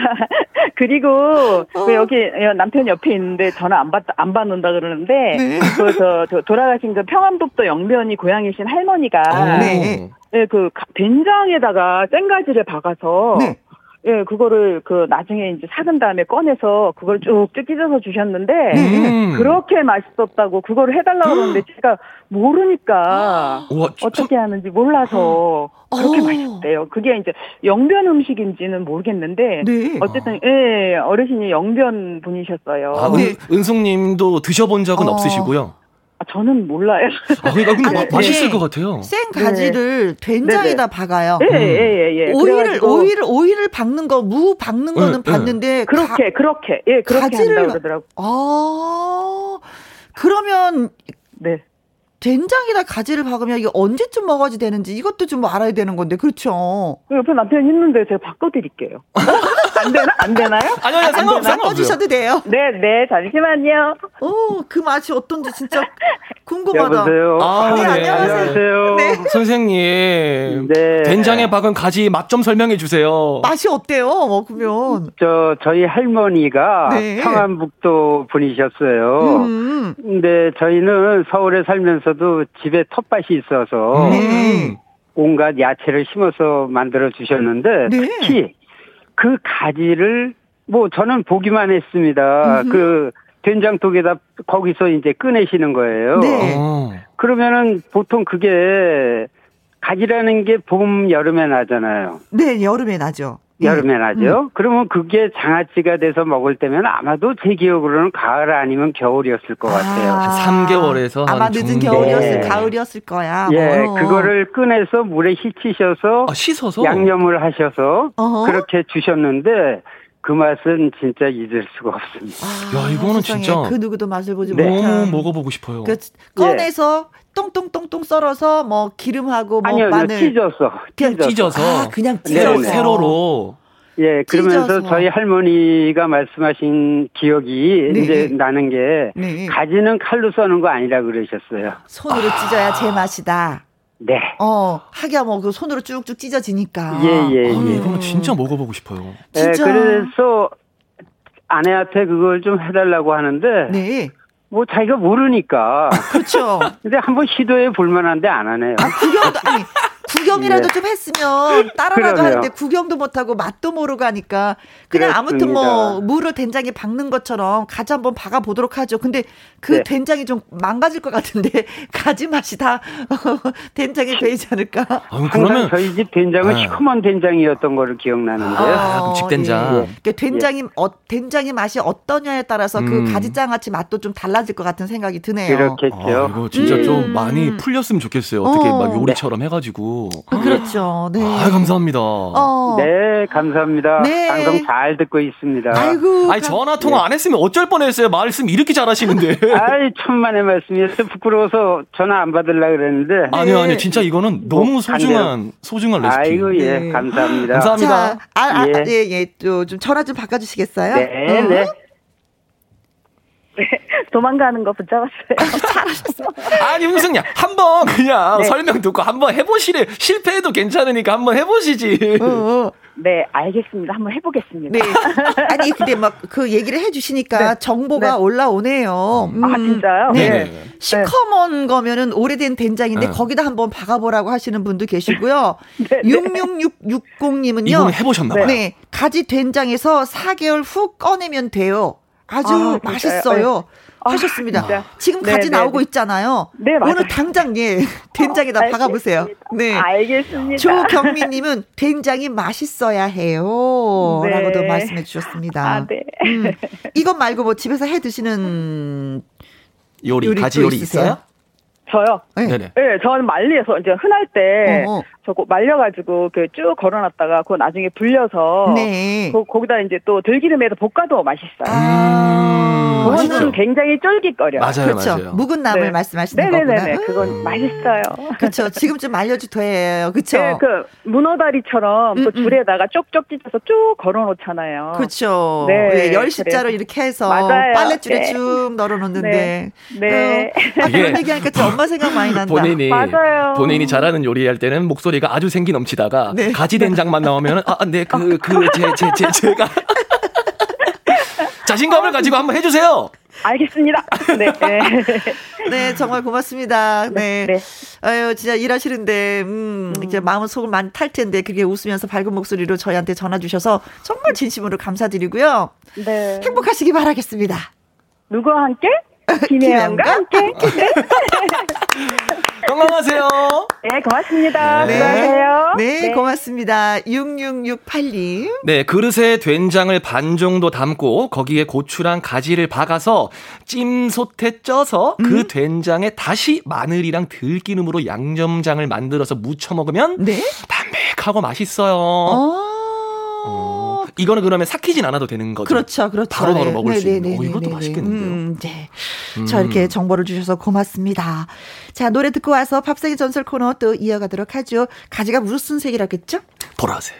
L: 그리고 어. 그 여기 남편 옆에 있는데 전화 안 받, 안 받는다 그러는데, 네. 그, 저, 저, 돌아가신 그 평안북도 영변이 고향이신 할머니가, 네. 네, 그, 된장에다가 생가지를 박아서, 네. 예, 그거를 그 나중에 이제 사은 다음에 꺼내서 그걸 쭉쭉 찢어서 주셨는데 음. 그렇게 맛있었다고 그거를 해달라고 그러는데 제가 모르니까 우와, 어떻게 하는지 몰라서 그렇게 어. 맛있대요. 그게 이제 영변 음식인지는 모르겠는데 네. 어쨌든 예 어르신이 영변 분이셨어요.
H: 아, 네. 은숙님도 드셔본 적은 어. 없으시고요.
L: 아, 저는 몰라요.
H: 아, 그러니까 근데 네, 맛있을 네. 것 같아요.
A: 생 가지를 네. 된장에다
L: 네,
A: 박아요.
L: 예, 예, 예,
A: 오이를 오이를 오이를 박는 거, 무 박는 거는 봤는데
L: 그렇게 가, 그렇게 예, 그렇게 가지를 한다고 그러더라고.
A: 아. 그러면 네. 된장이나 가지를 박으면 이게 언제쯤 먹어야지 되는지 이것도 좀 알아야 되는 건데 그렇죠.
L: 그 옆에 남편이 있는데 제가 바꿔드릴게요. 안 되나? 안 되나요?
H: 아니요, 아니, 상관없,
A: 바꿔주셔도 돼요.
L: 네, 네, 잠시만요.
A: 오, 그 맛이 어떤지 진짜 궁금하다.
M: 여보세요.
A: 아, 네,
M: 네,
A: 안녕하세요.
M: 안녕하세요.
H: 네. 선생님. 네. 된장에 박은 가지 맛 좀 설명해 주세요.
A: 맛이 어때요? 먹으면.
M: 저 저희 할머니가 네. 평안북도 분이셨어요. 음. 근데 저희는 서울에 살면서도 집에 텃밭이 있어서 네. 온갖 야채를 심어서 만들어 주셨는데 네. 특히 그 가지를 뭐 저는 보기만 했습니다. 음흠. 그 된장통에다 거기서 이제 꺼내시는 거예요. 네. 어. 그러면은 보통 그게 가지라는 게 봄, 여름에 나잖아요.
A: 네, 여름에 나죠.
M: 여름에 나죠. 음. 그러면 그게 장아찌가 돼서 먹을 때면 아마도 제 기억으로는 가을 아니면 겨울이었을 것 같아요.
H: 아, 3개월에서
A: 아마 늦은 겨울이었을 네. 가을이었을 거야.
M: 예, 어. 그거를 꺼내서 물에 씻히셔서
H: 아, 씻어서
M: 양념을 하셔서 어허. 그렇게 주셨는데 그 맛은 진짜 잊을 수가 없습니다.
H: 아, 야, 이거는 진짜
A: 그 누구도 맛을 보지
H: 네.
A: 못한.
H: 너무 먹어보고 싶어요.
A: 그 꺼내서 예. 똥똥똥똥 썰어서 뭐 기름하고 뭐
M: 아니요,
A: 마늘
M: 찢어서
H: 찢어서, 찢어서.
A: 아, 그냥 찢어서
H: 네, 세로로
M: 예, 그러면서 찢어서. 저희 할머니가 말씀하신 기억이 네. 이제 나는 게 네. 가지는 칼로 써는 거 아니라 그러셨어요.
A: 손으로 아. 찢어야 제 맛이다.
M: 네.
A: 어, 하기야 뭐 그 손으로 쭉쭉 찢어지니까.
M: 예, 예, 예.
H: 아, 이거는 진짜 먹어보고 싶어요.
M: 네, 그래서 아내한테 그걸 좀 해달라고 하는데. 네. 뭐 자기가 모르니까.
A: 그렇죠.
M: 근데 한번 시도해 볼 만한데 안 하네요.
A: 아, 구경도 아니 구경이라도 네. 좀 했으면 따라라도 그러네요. 하는데 구경도 못하고 맛도 모르고 하니까 그냥 그렇습니다. 아무튼 뭐 물을 된장에 박는 것처럼 가지 한번 박아 보도록 하죠. 근데 그 네. 된장이 좀 망가질 것 같은데 가지 맛이 다 된장에 배이지 않을까?
M: 아, 그러면 저희 집 된장은 아. 시커먼 된장이었던 거를 기억나는데요.
H: 아, 직된장. 예.
A: 그러니까 된장이 어, 된장의 맛이 어떠냐에 따라서 그 음. 그 가지장아찌 맛도 좀 달라질 것 같은 생각이 드네요.
M: 그렇겠죠. 아,
H: 이거 진짜 음. 좀 많이 풀렸으면 좋겠어요. 어떻게 어. 막 요리처럼 네. 해가지고.
A: 그렇죠. 네.
H: 아, 감사합니다. 어.
M: 네, 감사합니다. 네. 방송 잘 듣고 있습니다.
A: 아이고.
H: 아니, 전화 통화 네. 안 했으면 어쩔 뻔했어요. 말씀 이렇게 잘하시는데.
M: 아이, 천만의 말씀이었어. 부끄러워서 전화 안 받으려고 그랬는데.
H: 아니요, 아니요. 진짜 이거는 뭐, 너무 소중한, 소중한 레시피.
M: 아이고, 예. 네. 감사합니다.
H: 감사합니다.
A: 자, 아, 아, 예, 예. 예. 또, 좀 전화 좀 바꿔주시겠어요?
M: 네, 어? 네.
L: 네, 도망가는 거 붙잡았어요.
A: 잘하셨어.
H: 아니, 홍승야, 한번 그냥 네. 설명 듣고 한번 해보시래. 실패해도 괜찮으니까 한번 해보시지. 어, 어.
L: 네, 알겠습니다. 한번 해보겠습니다. 네.
A: 아니, 근데 막 그 얘기를 해주시니까 네. 정보가 네. 올라오네요.
L: 음. 아, 진짜요?
A: 네. 네. 시커먼 거면은 오래된 된장인데 네. 거기다 한번 박아보라고 하시는 분도 계시고요. 네. 66660님은요.
H: 이건 해보셨나봐요.
A: 네. 가지 된장에서 4개월 후 꺼내면 돼요. 아주 아, 맛있어요. 아, 하셨습니다. 진 지금 네, 가지 네, 나오고 네. 있잖아요. 네, 맞아요. 오늘 당장 예 된장에다 어, 박아보세요. 네,
L: 알겠습니다.
A: 조경민님은 된장이 맛있어야 해요.라고도 네. 말씀해 주셨습니다.
L: 아, 네. 음,
A: 이것 말고 뭐 집에서 해 드시는
H: 요리, 요리 가지 요리 있으세요? 있어요?
L: 저요? 네. 네, 저는 말리에서 이제 흔할 때 어, 어. 저거 말려가지고 그 쭉 걸어놨다가 그거 나중에 불려서 네. 그, 거기다 이제 또 들기름에서 볶아도 맛있어요. 아~ 그거는 굉장히 쫄깃거려.
H: 맞아요,
A: 그렇죠.
H: 맞아요.
A: 묵은 나물 네. 말씀하시는 네네네네. 거구나.
L: 그건 음. 맛있어요.
A: 그렇죠. 지금 좀 알려주도 해요. 그렇죠.
L: 네, 그 문어다리처럼 음, 또 음. 줄에다가 쪽쪽 찢어서 쭉 걸어놓잖아요.
A: 그렇죠. 네, 네 열십자로 이렇게 해서 맞아요. 빨래줄에 네. 쭉 널어놓는데. 네. 네. 어, 아, 그런 얘기하니까 좀 엄마 생각 많이 난다.
H: 본인이
L: 맞아요.
H: 본인이 잘하는 요리할 때는 목소리 가 아주 생기 넘치다가 네. 가지 된장만 나오면 아, 네, 그, 그, 제, 제, 제, 제가. 자신감을 가지고 한번 해주세요.
L: 알겠습니다. 네.
A: 네, 정말 고맙습니다. 네. 네. 아유, 진짜 일하시는데, 음, 음. 이제 마음은 속을 많이 탈 텐데, 그게 웃으면서 밝은 목소리로 저희한테 전화 주셔서 정말 진심으로 감사드리고요.
L: 네.
A: 행복하시기 바라겠습니다.
L: 누구와 함께? 김혜영과 함께.
H: 건강하세요.
L: 네, 고맙습니다. 네. 수고하세요.
A: 네, 네, 고맙습니다. 6668님.
H: 네, 그릇에 된장을 반 정도 담고 거기에 고추랑 가지를 박아서 찜솥에 쪄서 그 음. 그 된장에 다시 마늘이랑 들기름으로 양념장을 만들어서 무쳐 먹으면 네? 담백하고 맛있어요. 어. 어, 이거는 그러면 삭히진 않아도 되는 거죠.
A: 그렇죠, 그렇죠.
H: 바로 바로 네. 먹을 네네네네네. 수 있는. 오, 이것도 맛있겠는데요. 음, 네.
A: 음. 자 이렇게 정보를 주셔서 고맙습니다. 자 노래 듣고 와서 팝생의 전설 코너 또 이어가도록 하죠. 가지가 무슨 색이라겠죠?
H: 보라색.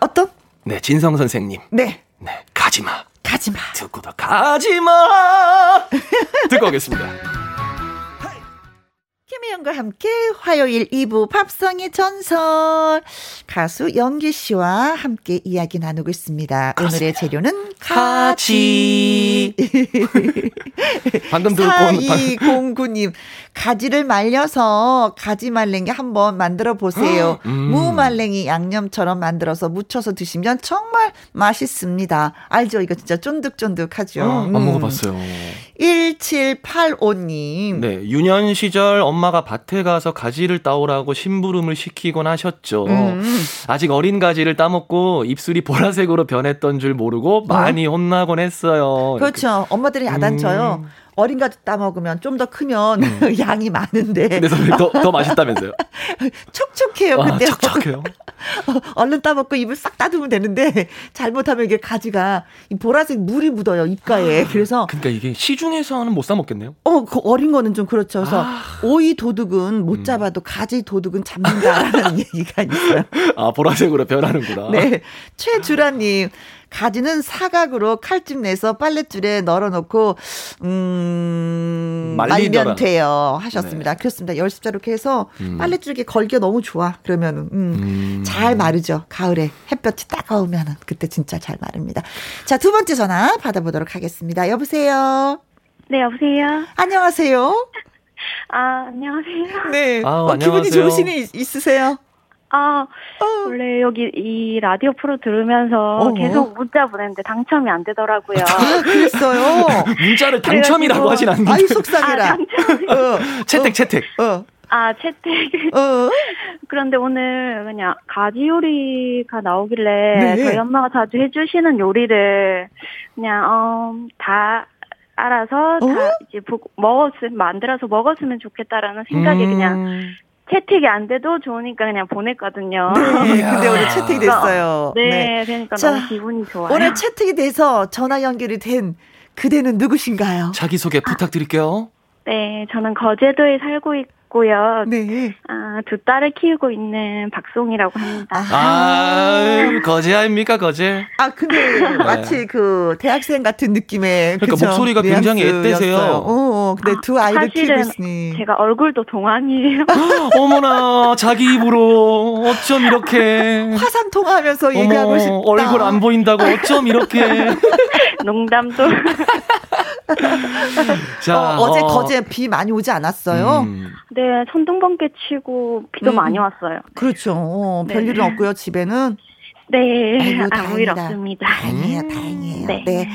A: 어떤?
H: 네, 진성 선생님.
A: 네.
H: 네, 가지마.
A: 가지마.
H: 듣고도 가지마. 듣고 오겠습니다.
A: 김혜영과 함께 화요일 2부 팝성의 전설 가수 영기 씨와 함께 이야기 나누고 있습니다. 그렇습니다. 오늘의 재료는 가지.
H: 방금
A: 들고 4209님 가지를 말려서 가지 말랭이 한번 만들어 보세요. 음. 무 말랭이 양념처럼 만들어서 무쳐서 드시면 정말 맛있습니다. 알죠? 이거 진짜 쫀득쫀득하죠. 어,
H: 안 먹어봤어요.
A: 1785님.
H: 네, 유년 시절 엄마가 밭에 가서 가지를 따오라고 심부름을 시키곤 하셨죠. 음. 아직 어린 가지를 따먹고 입술이 보라색으로 변했던 줄 모르고 많이 어? 혼나곤 했어요.
A: 그렇죠. 엄마들이 야단쳐요. 음. 어린 가지 따먹으면 좀 더 크면 음. 양이 많은데.
H: 그래서 더, 더 맛있다면서요?
A: 촉촉해요,
H: 근데. 아, 촉촉해요?
A: 얼른 따먹고 입을 싹 따두면 되는데, 잘못하면 이게 가지가 보라색 물이 묻어요, 입가에. 그래서.
H: 그러니까 이게 시중에서는 못 사 먹겠네요?
A: 어, 그 어린 거는 좀 그렇죠. 그래서 아. 오이 도둑은 못 음. 잡아도 가지 도둑은 잡는다라는 얘기가 있어요.
H: 아, 보라색으로 변하는구나.
A: 네. 최주라님. 가지는 사각으로 칼집 내서 빨랫줄에 널어놓고 음 말리면 돼요 하셨습니다. 네. 그렇습니다. 열십자 이렇게 해서 음. 빨랫줄에 걸기가 너무 좋아. 그러면은 음, 음. 잘 마르죠. 가을에 햇볕이 따가우면은 그때 진짜 잘 마릅니다. 자 두 번째 전화 받아보도록 하겠습니다. 여보세요.
N: 네, 여보세요?
A: 안녕하세요.
N: 아, 안녕하세요.
A: 네. 아, 어, 기분이 좋으신 일 있으세요?
N: 아, 어. 원래 여기 이 라디오 프로 들으면서 어 계속 문자 보냈는데 당첨이 안 되더라고요.
A: 아, 그랬어요?
H: 문자를 당첨이라고 하진 않는데.
A: 아이, 속상해라. 아,
H: 어, 채택, 채택.
A: 어.
N: 아, 채택. 어. 그런데 오늘 그냥 가지 요리가 나오길래 네. 저희 엄마가 자주 해주시는 요리를 그냥, 어, 다 알아서 다 어? 이제 먹었으면, 만들어서 먹었으면 좋겠다라는 생각에 음. 그냥 채택이 안 돼도 좋으니까 그냥 보냈거든요.
A: 네, 근데 오늘 채택이 됐어요.
N: 네, 네. 그러니까 자, 너무 기분이 좋아요.
A: 오늘 채택이 돼서 전화 연결이 된 그대는 누구신가요?
H: 자기소개 부탁드릴게요.
N: 네, 저는 거제도에 살고 있고 있고요. 네. 아, 두 딸을 키우고 있는 박송이라고 합니다.
H: 아, 거제 아닙니까, 거제?
A: 아, 근데 네. 마치 그 대학생 같은 느낌의
H: 그러니까 그쵸? 목소리가 굉장히 앳되세요. 어,
A: 어, 근데 두 아이를 키우고 있으니.
N: 제가 얼굴도 동안이에요.
H: 어머나, 자기 입으로 어쩜 이렇게
A: 화상 통화하면서 얘기하고 싶다.
H: 얼굴 안 보인다고 어쩜 이렇게
N: 농담도.
A: 자, 어, 제 어. 거제 비 많이 오지 않았어요? 음.
N: 네, 천둥번개 치고 비도 음. 많이 왔어요.
A: 그렇죠. 어, 네. 별일은 없고요, 집에는.
N: 네, 아이고, 아무 일 없습니다.
A: 다행이에요, 음. 다행이에요. 네. 네.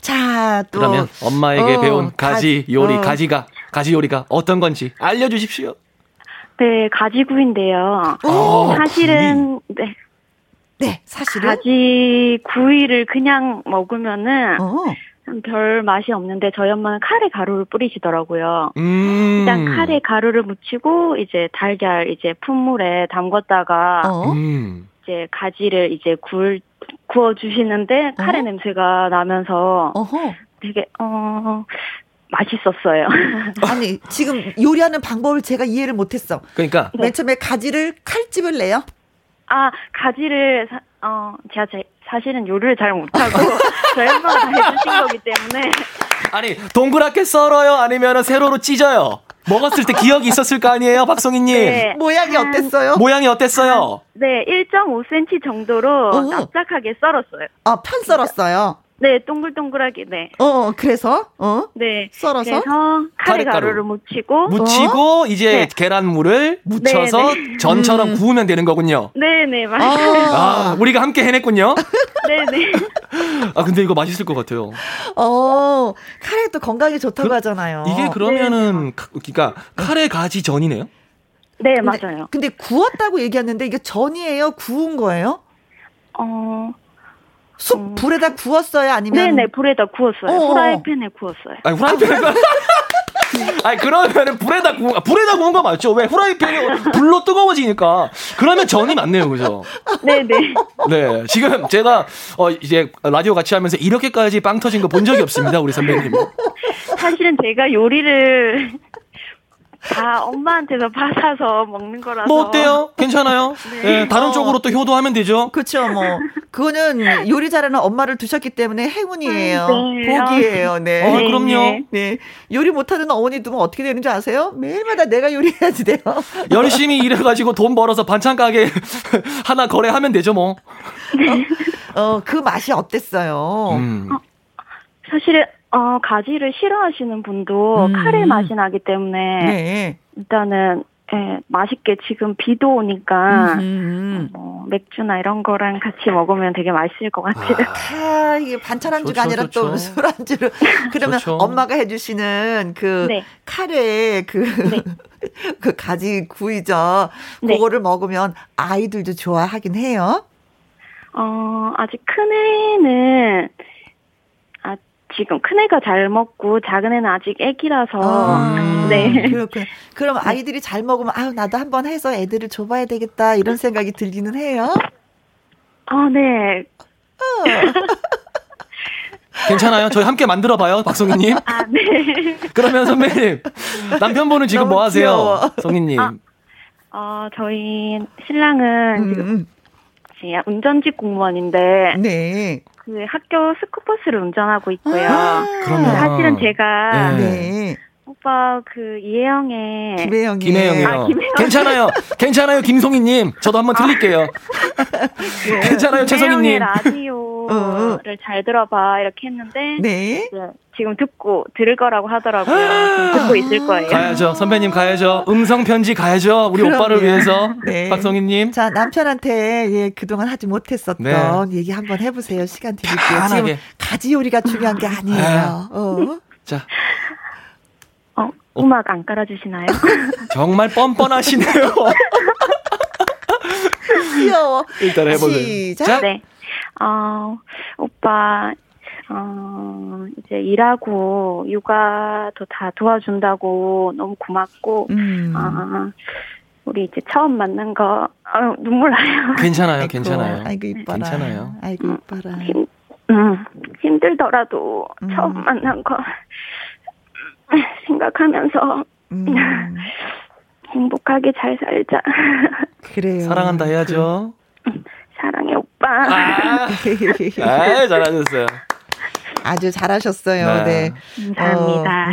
A: 자, 또.
H: 그러면 엄마에게 어, 배운 가지 요리, 어. 가지가, 가지 요리가 어떤 건지 알려주십시오.
N: 네, 가지구인데요. 오, 사실은, 구이. 네.
A: 네, 사실은.
N: 가지 구이를 그냥 먹으면은, 어. 별 맛이 없는데 저희 엄마는 카레 가루를 뿌리시더라고요. 음. 일단 카레 가루를 묻히고 이제 달걀 이제 푼물에 담궜다가 어? 음. 이제 가지를 이제 굴 구워 주시는데 카레 어? 냄새가 나면서 어허. 되게 어 맛있었어요.
A: 아니 지금 요리하는 방법을 제가 이해를 못했어.
H: 그러니까
A: 맨 처음에 가지를 칼집을 내요.
N: 아 가지를 사, 어 제가 제, 사실은 요리를 잘 못하고 저희 엄마가 다 해주신 거기 때문에
H: 아니 동그랗게 썰어요 아니면 세로로 찢어요 먹었을 때 기억이 있었을 거 아니에요 박성희님 네.
A: 모양이 어땠어요?
H: 모양이 어땠어요?
N: 네 1.5cm 정도로 오. 납작하게 썰었어요
A: 아 편 썰었어요?
N: 네, 동글동글하게, 네.
A: 어, 그래서, 어?
N: 네.
A: 썰어서?
N: 그래서 카레 가루를 묻히고.
H: 묻히고, 어? 이제 네. 계란물을 묻혀서 네, 네. 전처럼 음. 구우면 되는 거군요.
N: 네네, 네, 맞아요.
H: 아, 우리가 함께 해냈군요.
N: 네네.
H: 아, 근데 이거 맛있을 것 같아요.
A: 어, 카레도 건강에 좋다고 그, 하잖아요.
H: 이게 그러면은, 네. 그니까, 카레 가지 전이네요?
N: 네,
A: 근데,
N: 맞아요.
A: 근데 구웠다고 얘기했는데 이게 전이에요? 구운 거예요?
N: 어,
A: 쑥 음. 불에다 구웠어요? 아니면?
N: 네네, 불에다 구웠어요. 어 후라이팬에 구웠어요.
H: 아니, 후라이팬에 아니 그러면은 불에다 구운 불에다 구운 거 맞죠? 왜 후라이팬이 불로 뜨거워지니까 그러면 전이 맞네요, 그죠?
N: 네네.
H: 네 지금 제가 어 이제 라디오 같이 하면서 이렇게까지 빵 터진 거 본 적이 없습니다, 우리 선배님.
N: 사실은 제가 요리를 다 엄마한테서 받아서 먹는 거라서.
H: 뭐 어때요? 괜찮아요? 네. 네 다른 어. 쪽으로 또 효도하면 되죠.
A: 그렇죠. 뭐 그거는 요리 잘하는 엄마를 두셨기 때문에 행운이에요. 네. 복이에요. 네.
H: 어, 그럼요.
A: 네. 요리 못하는 어머니 두면 어떻게 되는지 아세요? 매일마다 내가 요리해야지 돼요.
H: 열심히 일해가지고 돈 벌어서 반찬 가게 하나 거래하면 되죠, 뭐.
A: 어, 어, 그 맛이 어땠어요? 음. 어,
N: 사실은 어, 가지를 싫어하시는 분도 음. 카레 맛이 나기 때문에 네. 일단은 예, 맛있게 지금 비도 오니까 음. 어, 맥주나 이런 거랑 같이 먹으면 되게 맛있을 것 같아요.
A: 아, 이게 반찬 안주가 아니라 또술 안주로. 그러면 좋죠. 엄마가 해주시는 그 네. 카레 그, 네. 그 가지 구이죠. 네. 그거를 먹으면 아이들도 좋아하긴 해요.
N: 어, 아직 큰 애는 지금 큰애가 잘 먹고 작은애는 아직 애기라서 아, 네
A: 그렇군 그럼 아이들이 잘 먹으면 아유 나도 한번 해서 애들을 줘봐야 되겠다 이런 생각이 들기는 해요.
N: 아네. 어.
H: 괜찮아요. 저희 함께 만들어봐요, 박송희님.
N: 아, 네.
H: 그러면 선배님, 남편분은 지금 뭐 하세요? 송희님. 아,
N: 어, 저희 신랑은 음. 지금 운전직 공무원인데. 네. 그 학교 스쿠버스를 운전하고 있고요. 아, 사실은 제가 네. 오빠 그 이혜영의
A: 김혜영이
H: 김혜영이요. 아, 김혜영. 괜찮아요. 괜찮아요. 김송희님. 저도 한번 틀릴게요. 네. 괜찮아요. 최송희님.
N: 라디오
O: 라디오를 어. 잘 들어봐 이렇게 했는데 네. 네. 지금 듣고 들을 거라고 하더라고요. 아~ 듣고 있을 거예요.
H: 가야죠. 선배님 가야죠. 음성 편지 가야죠. 우리 그럼요. 오빠를 위해서. 네. 박성희 님.
A: 자, 남편한테 예, 그동안 하지 못했었던 네. 얘기 한번 해 보세요. 시간 드릴게요. 편하게. 지금 가지 요리가 중요한 게 아니에요. 어.
H: 자.
O: 어, 음악 안 깔아 주시나요?
H: 정말 뻔뻔하시네요.
A: 귀여워.
H: 일단 해보세요.
A: 시작.
O: 네. 어, 오빠 어, 이제 일하고 육아도 다 도와준다고 너무 고맙고, 음. 아, 우리 이제 처음 만난 거, 아, 눈물 나요.
H: 괜찮아요, 아이고, 괜찮아요.
A: 아이고, 이뻐라.
H: 괜찮아요.
A: 아이고, 음, 이뻐라.
O: 힘, 음, 힘들더라도 음. 처음 만난 거 생각하면서, 음. 행복하게 잘 살자.
A: 그래요.
H: 사랑한다 해야죠.
O: 사랑해, 오빠.
H: 아, 아 잘하셨어요.
A: 아주 잘하셨어요. 네.
O: 네. 감사합니다.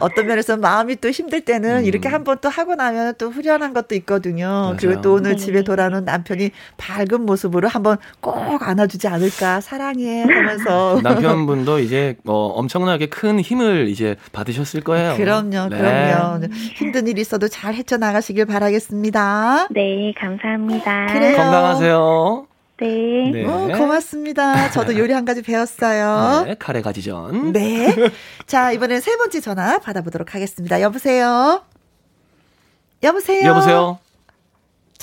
A: 어, 음. 떤 면에서 마음이 또 힘들 때는 음. 이렇게 한번 또 하고 나면 또 후련한 것도 있거든요. 맞아요. 그리고 또 오늘 네. 집에 돌아오는 남편이 밝은 모습으로 한번 꼭 안아주지 않을까 사랑해 하면서
H: 남편분도 이제 어, 엄청나게 큰 힘을 이제 받으셨을 거예요.
A: 그럼요, 네. 그럼요. 힘든 일 있어도 잘 헤쳐나가시길 바라겠습니다.
O: 네, 감사합니다.
A: 그래요.
H: 건강하세요.
O: 네.
A: 네. 오, 고맙습니다. 저도 요리 한 가지 배웠어요.
H: 네, 카레 가지전.
A: 네. 자, 이번엔 세 번째 전화 받아보도록 하겠습니다. 여보세요? 여보세요?
H: 여보세요?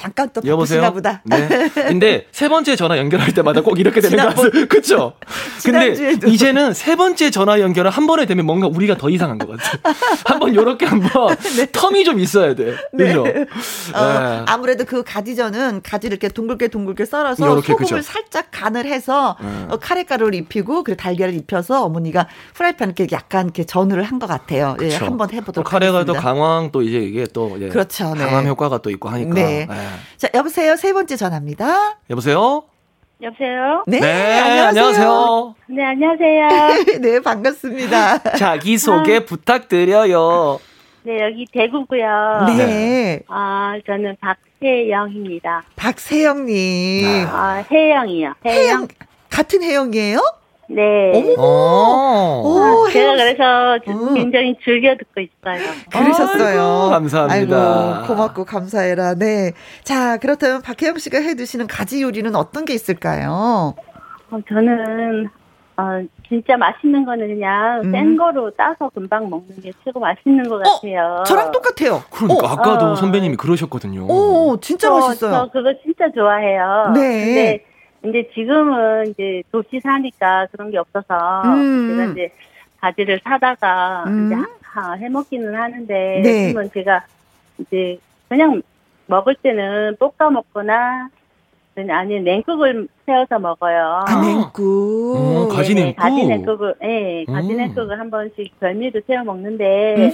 A: 잠깐 또 여보세요. 보다.
H: 네. 근데 세 번째 전화 연결할 때마다 꼭 이렇게 되는 거 같아요. 그렇죠? 근데 이제는 세 번째 전화 연결을 한 번에 되면 뭔가 우리가 더 이상한 것 같아요. 한번 요렇게 한번 네. 텀이 좀 있어야 돼. 그죠? 네.
A: 어, 네. 아무래도 그 가지전은 가지를 이렇게 둥글게 둥글게 썰어서 요렇게, 소금을 그쵸? 살짝 간을 해서 네. 어, 카레가루를 입히고 그리고 달걀을 입혀서 어머니가 프라이팬 이렇게 약간 이렇게 전후를 한것 같아요. 예, 한번 해보도록
H: 카레가
A: 하겠습니다.
H: 또 강황 또 이제 이게 또 예,
A: 그렇죠. 네.
H: 강함 효과가 또 있고 하니까. 네. 네.
A: 자, 여보세요. 세 번째 전화입니다.
H: 여보세요?
O: 여보세요?
A: 네,
H: 네 안녕하세요.
O: 네, 안녕하세요.
A: 네, 반갑습니다.
H: 자기소개 아. 부탁드려요.
O: 네, 여기 대구고요.
A: 네.
O: 아, 저는 박세영입니다.
A: 박세영님.
O: 아, 혜영이요. 혜영. 혜영.
A: 같은 혜영이에요?
O: 네.
A: 어머. 오,
O: 아, 제가 그래서 음. 굉장히 즐겨 듣고 있어요.
A: 그러셨어요.
H: 아이고, 감사합니다.
A: 아이고, 고맙고 감사해라. 네. 자, 그렇다면 박혜영 씨가 해 드시는 가지 요리는 어떤 게 있을까요?
O: 어, 저는 어, 진짜 맛있는 거는 그냥 음. 센 거로 따서 금방 먹는 게 최고 맛있는 것 어, 같아요.
A: 어, 저랑 똑같아요.
H: 그러니까 어. 아까도 어. 선배님이 그러셨거든요.
A: 오, 진짜 저, 맛있어요.
O: 저 그거 진짜 좋아해요.
A: 네.
O: 근데 이제 지금은 이제 도시 사니까 그런 게 없어서 음. 제가 이제 바지를 사다가 음. 이제 하, 해 먹기는 하는데 네. 지금은 제가 이제 그냥 먹을 때는 볶아 먹거나 아니면 냉국을 세워서 먹어요.
A: 아, 냉국.
H: 어, 가지 냉국.
O: 가지 냉국을, 예, 네, 가지 냉국을 한 번씩 별미도 세워 먹는데,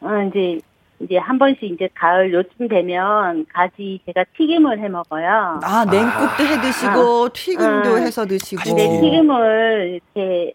O: 어, 이제 이제 한 번씩 이제 가을 요쯤 되면 가지 제가 튀김을 해 먹어요.
A: 아 냉국도 해 드시고 아, 튀김도 아, 해서 드시고.
O: 근데 튀김을 이렇게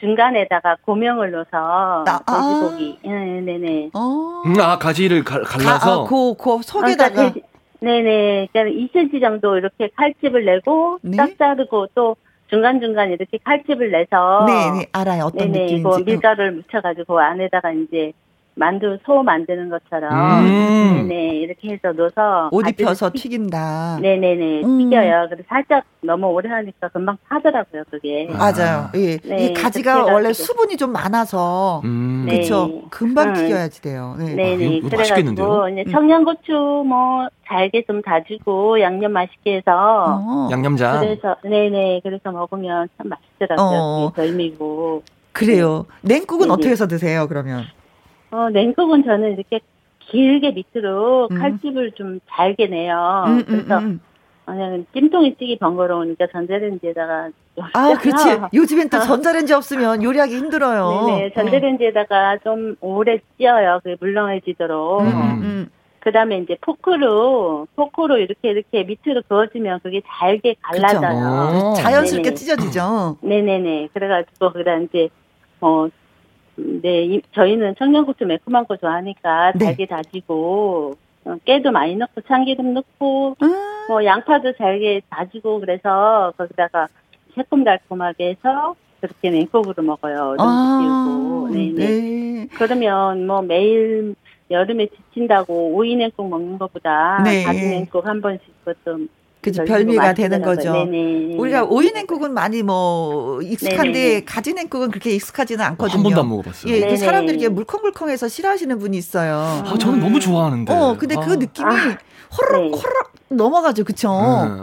O: 중간에다가 고명을 넣어서 아, 돼지고기. 아. 네네 네.
A: 어.
H: 음, 아 가지를 갈, 갈라서.
A: 아, 그, 그 속에다가. 그러니까
O: 네네. 그러니까 2cm 정도 이렇게 칼집을 내고 네? 딱 자르고 또 중간 중간 이렇게 칼집을 내서.
A: 네, 네 알아요. 어떤 네네, 느낌인지. 그
O: 밀가루를 묻혀가지고 안에다가 이제 만두 소 만드는 것처럼 음. 네네 이렇게 해서 넣어서
A: 옷 입혀서 튀... 튀긴다.
O: 네네네 음. 튀겨요. 그래서 살짝 너무 오래 하니까 금방 타더라고요 그게.
A: 맞아요. 예. 네, 이 가지가 원래 수분이 좀 많아서 음. 그렇죠. 네. 금방 음. 튀겨야지 돼요.
O: 네. 네네 아, 그래가지고 이제 음. 청양고추 뭐 잘게 좀 다지고 양념 맛있게 해서
H: 어. 양념장.
O: 그래서 네네 그래서 먹으면 참 맛있더라고요. 어. 별미고.
A: 그래요. 냉국은 네네. 어떻게 해서 드세요 그러면?
O: 어, 냉국은 저는 이렇게 길게 밑으로 음. 칼집을 좀 잘게 내요. 음, 음 그래서 음, 그냥 찜통이 찌기 번거로우니까 전자레인지에다가
A: 아, 그렇지. 요즘엔 또 전자레인지 없으면 요리하기 힘들어요.
O: 네네. 전자레인지에다가 좀 오래 찌어요. 그 물렁해지도록. 음, 음. 그 다음에 이제 포크로, 포크로 이렇게 이렇게 밑으로 그어주면 그게 잘게 갈라져요.
A: 자연스럽게 네네. 찢어지죠.
O: 네네네. 그래가지고, 그 다음 이제, 어, 네, 저희는 청양고추 매콤한 거 좋아하니까 네. 달게 다지고 어, 깨도 많이 넣고 참기름 넣고 음. 뭐 양파도 잘게 다지고 그래서 거기다가 새콤달콤하게 해서 그렇게 냉국으로 먹어요. 아, 네네. 네. 그러면 뭐 매일 여름에 지친다고 오이 냉국 먹는 것보다 네. 가지 냉국 한 번씩 그것도
A: 그죠 별미가 되는 거죠. 네네. 우리가 오이 냉국은 많이 뭐 익숙한데 네네. 가지 냉국은 그렇게 익숙하지는 않거든요.
H: 한 번도 안 먹어봤어요.
A: 예, 사람들이 이게 물컹물컹해서 싫어하시는 분이 있어요.
H: 아, 저는 너무 좋아하는데.
A: 어, 근데 그 아. 그 느낌이 아. 호로록 네. 호로록 넘어가죠, 그쵸?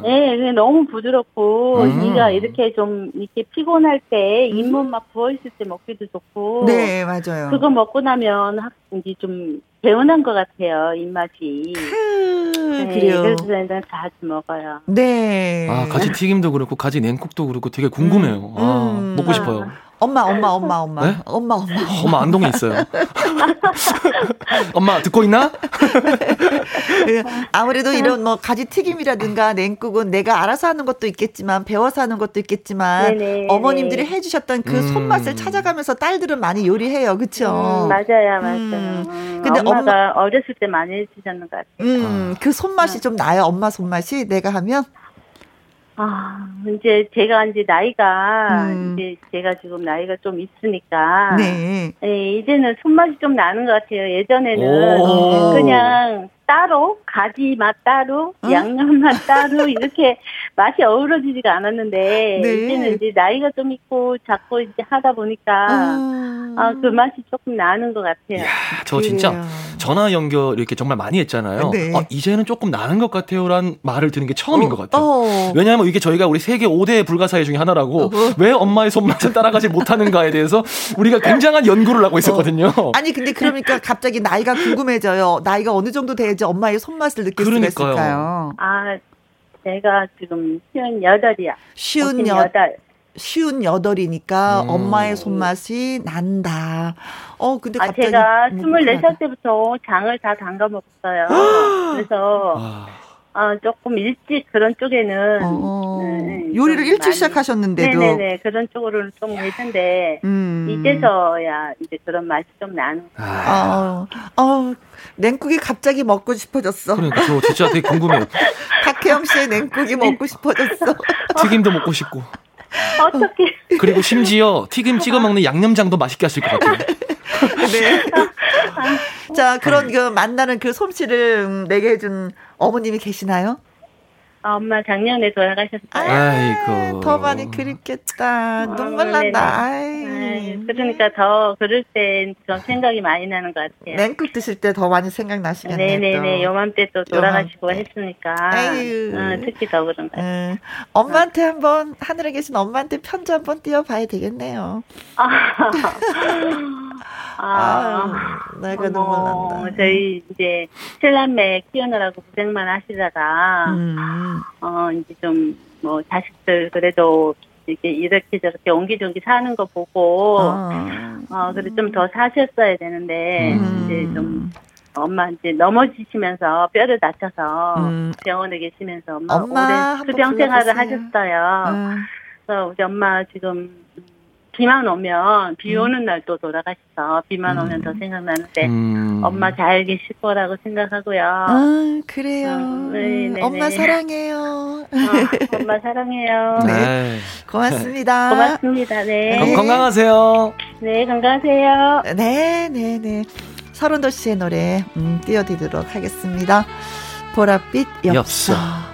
O: 네, 네 너무 부드럽고, 음. 이가 이렇게 좀, 이렇게 피곤할 때, 음. 잇몸 막 부어있을 때 먹기도 좋고.
A: 네, 맞아요.
O: 그거 먹고 나면, 이제 좀, 개운한 것 같아요, 입맛이. 네, 그래요. 그래서 저는 자주 먹어요.
A: 네.
H: 아, 가지 튀김도 그렇고, 가지 냉국도 그렇고 되게 궁금해요. 음. 아, 음. 먹고 싶어요.
A: 엄마, 엄마, 엄마, 엄마. 네? 엄마, 엄마.
H: 엄마 안동에 있어요. 엄마 듣고 있나?
A: 예, 아무래도 이런 뭐 가지 튀김이라든가 냉국은 내가 알아서 하는 것도 있겠지만 배워서 하는 것도 있겠지만 네네, 어머님들이 네. 해주셨던 그 음. 손맛을 찾아가면서 딸들은 많이 요리해요, 그렇죠?
O: 음, 맞아요, 맞아요. 음. 근데 엄마가 엄마, 어렸을 때 많이 해주셨는 것 같아요.
A: 음, 그 손맛이 좀 나요, 엄마 손맛이 내가 하면.
O: 아, 이제 제가 이제 나이가 음. 이제 제가 지금 나이가 좀 있으니까 네. 네 이제는 손맛이 좀 나는 것 같아요. 예전에는 오. 그냥 따로 가지 맛 따로 어? 양념 맛 따로 이렇게 맛이 어우러지지가 않았는데 네. 이제는 이제 나이가 좀 있고 자꾸 이제 하다 보니까 아. 아, 그 맛이 조금 나는 것 같아요.
H: 이야, 저 진짜 전화 연결 이렇게 정말 많이 했잖아요. 네. 아, 이제는 조금 나는 것 같아요란 말을 듣는 게 처음인 어, 것 같아요. 어. 왜냐하면 이게 저희가 우리 세계 5대 불가사의 중에 하나라고 어. 왜 엄마의 손맛을 따라가지 못하는가에 대해서 우리가 굉장한 연구를 하고 있었거든요.
A: 어. 아니 근데 그러니까 갑자기 나이가 궁금해져요. 나이가 어느 정도 돼야지 엄마의 손맛을 느낄 그러니까요. 수가 있을까요?
O: 아, 내가 지금 쉬운 여덟이야.
A: 쉬운 여덟. 쉬운 여덟이니까 음. 엄마의 손맛이 난다. 어, 근데
O: 아, 제가 스물네 살 때부터 장을 다 담가 먹었어요. 그래서 아. 아, 조금 일찍 그런 쪽에는 어,
A: 네, 요리를 일찍 많이, 시작하셨는데도
O: 네네네 그런 쪽으로 좀 했는데 음. 이제서야 이제 그런 맛이 좀 나는
A: 아, 어, 냉국이 갑자기 먹고 싶어졌어.
H: 그러니까 저 진짜 되게 궁금해요.
A: 박혜영 씨의 냉국이 먹고 싶어졌어.
H: 튀김도 먹고 싶고.
O: 어떻게?
H: 그리고 심지어 튀김 찍어 먹는 양념장도 맛있게 하실 것 같아요. 네.
A: 자, 그런 그 만나는 그 솜씨를 내게 해준 어머님이 계시나요?
O: 아, 엄마 작년에 돌아가셨어요.
A: 아이고. 더 많이 그립겠다. 어, 눈물 난다. 아이.
O: 그러니까 더 그럴 때좀 생각이 많이 나는 것 같아요.
A: 냉국 드실 때 더 많이 생각나시겠네요.
O: 네네네. 요맘때 또 돌아가시고 요맘때. 했으니까. 아유. 어, 특히 더 그런 것 같아요. 음,
A: 엄마한테 한번, 하늘에 계신 엄마한테 편지 한번 띄워봐야 되겠네요. 아.
O: 아, 아유, 내가 눈물 난다. 저희 이제 칠남매 키우느라고 고생만 하시다가, 음. 어, 이제 좀, 뭐, 자식들 그래도 이렇게 이렇게 저렇게 옹기종기 사는 거 보고, 아. 어, 그래 좀 더 사셨어야 되는데, 음. 이제 좀, 엄마 이제 넘어지시면서 뼈를 다쳐서 음. 병원에 계시면서 엄마, 엄마 오래 수병 생활을 하셨어요. 음. 그래서 우리 엄마 지금 비만 오면 비 음. 오는 날또 돌아가셔서 비만 오면 더 음. 생각나는데 음. 엄마 잘 계실 거라고 생각하고요.
A: 아 그래요. 어, 네, 네, 엄마 네. 사랑해요.
O: 어, 엄마 사랑해요.
A: 네. 네. 고맙습니다.
O: 고맙습니다. 네.
H: 건, 건강하세요.
O: 네 건강하세요.
A: 네 네 네. 네. 서른도 씨의 노래 음, 띄워드리도록 하겠습니다. 보랏빛 엽서. 엽서.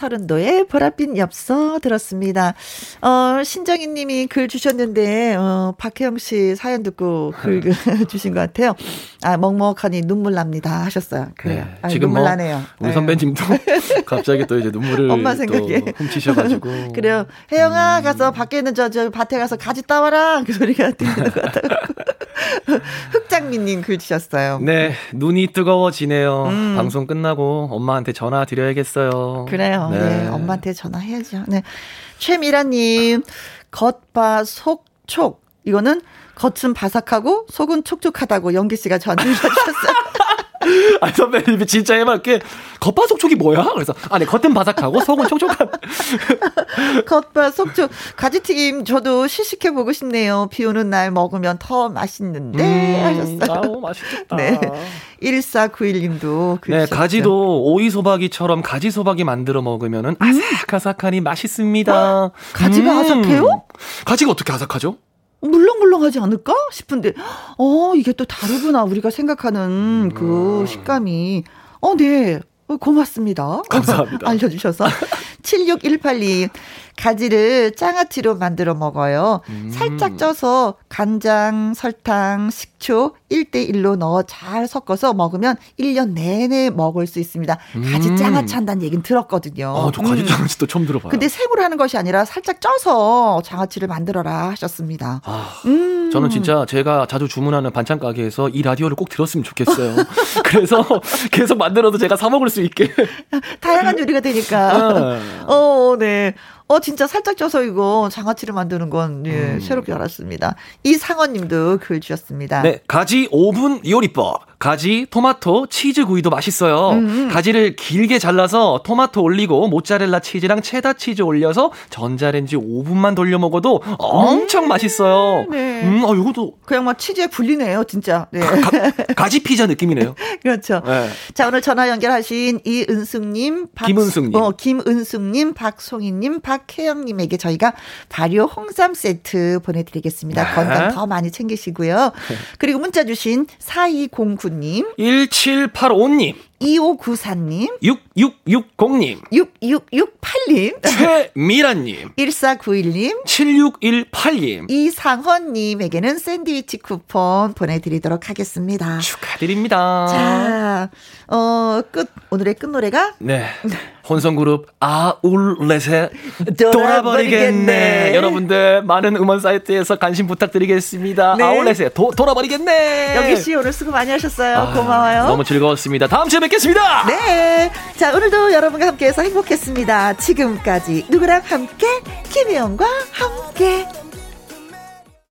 A: 서른도의 보랏빛 엽서 들었습니다. 어, 신정희 님이 글 주셨는데, 어, 박혜영 씨 사연 듣고 글 주신 것 같아요. 아, 먹먹하니 눈물 납니다. 하셨어요. 그래요. 네, 아, 지금 눈물 뭐 나네요.
H: 우리 네. 선배님도 갑자기 또 이제 눈물을 엄마 생각에 훔치셔가지고.
A: 그래요. 혜영아, 음. 가서 밖에 있는 저, 저 밭에 가서 가지 따와라. 그 소리가 들리는 것 같아요. 흑장미님 글 주셨어요.
H: 네, 눈이 뜨거워지네요. 음. 방송 끝나고 엄마한테 전화 드려야겠어요.
A: 그래요. 네. 네. 엄마한테 전화해야죠. 네. 최미라님, 겉바 속촉. 이거는 겉은 바삭하고 속은 촉촉하다고 연기 씨가 전해 주셨어요.
H: 아, 선배님이 진짜 해맑게 겉바속촉이 뭐야? 그래서 아네 겉은 바삭하고 속은 촉촉한.
A: 겉바속촉 가지튀김 저도 시식해 보고 싶네요. 비 오는 날 먹으면 더 맛있는데 음, 하셨어요.
H: 아우 맛있겠다.
A: 네. 1491님도
H: 네, 가지도 오이 소박이처럼 가지 소박이 만들어 먹으면은 음. 아삭아삭하니 맛있습니다. 어?
A: 가지가 음. 아삭해요?
H: 가지가 어떻게 아삭하죠?
A: 물렁물렁하지 않을까 싶은데, 어, 이게 또 다르구나. 우리가 생각하는 그 음. 식감이. 어, 네. 어, 고맙습니다.
H: 감사합니다.
A: 알려주셔서. 76182. 가지를 장아찌로 만들어 먹어요. 음. 살짝 쪄서 간장, 설탕, 식초 1대1로 넣어 잘 섞어서 먹으면 1년 내내 먹을 수 있습니다. 가지 음. 장아찌 한다는 얘기는 들었거든요.
H: 아, 저 가지 음. 장아찌도 처음 들어봐요.
A: 근데 생으로 하는 것이 아니라 살짝 쪄서 장아찌를 만들어라 하셨습니다.
H: 아, 음. 저는 진짜 제가 자주 주문하는 반찬 가게에서 이 라디오를 꼭 들었으면 좋겠어요. 그래서 계속 만들어도 제가 사 먹을 수 있게.
A: 다양한 요리가 되니까. 아. 어, 네. 어, 진짜 살짝 쪄서 이거 장아찌를 만드는 건, 예, 음. 새롭게 알았습니다. 이상원 님도 글 주셨습니다.
H: 네, 가지 오븐 요리법. 가지, 토마토, 치즈 구이도 맛있어요. 음. 가지를 길게 잘라서 토마토 올리고 모짜렐라 치즈랑 체다 치즈 올려서 전자레인지 5분만 돌려 먹어도 엄청 음. 맛있어요. 네. 음, 어, 이것도.
A: 그냥 막 치즈에 불리네요, 진짜. 네.
H: 가, 지 피자 느낌이네요.
A: 그렇죠. 네. 자, 오늘 전화 연결하신 이은숙 님,
H: 박, 김은숙 님,
A: 어, 김은숙 님, 박송희 님, 박혜영 님에게 저희가 발효 홍삼 세트 보내 드리겠습니다. 네. 건강 더 많이 챙기시고요. 그리고 문자 주신 4209님
H: 1785님.
A: 2594님,
H: 6660님,
A: 6668님,
H: 최미란님,
A: 1491님,
H: 7618님,
A: 이상헌님에게는 샌드위치 쿠폰 보내드리도록 하겠습니다.
H: 축하드립니다.
A: 자, 어, 끝, 오늘의 끝 노래가?
H: 네. 혼성그룹 아울렛의 돌아버리겠네. 여러분들 많은 음원 사이트에서 관심 부탁드리겠습니다. 네. 아울렛의 도, 돌아버리겠네.
A: 여기 씨 오늘 수고 많이 하셨어요. 아, 고마워요.
H: 너무 즐거웠습니다. 다음 주에 뵙겠습니다.
A: 네. 자, 오늘도 여러분과 함께해서 행복했습니다. 지금까지 누구랑 함께? 김혜영과 함께.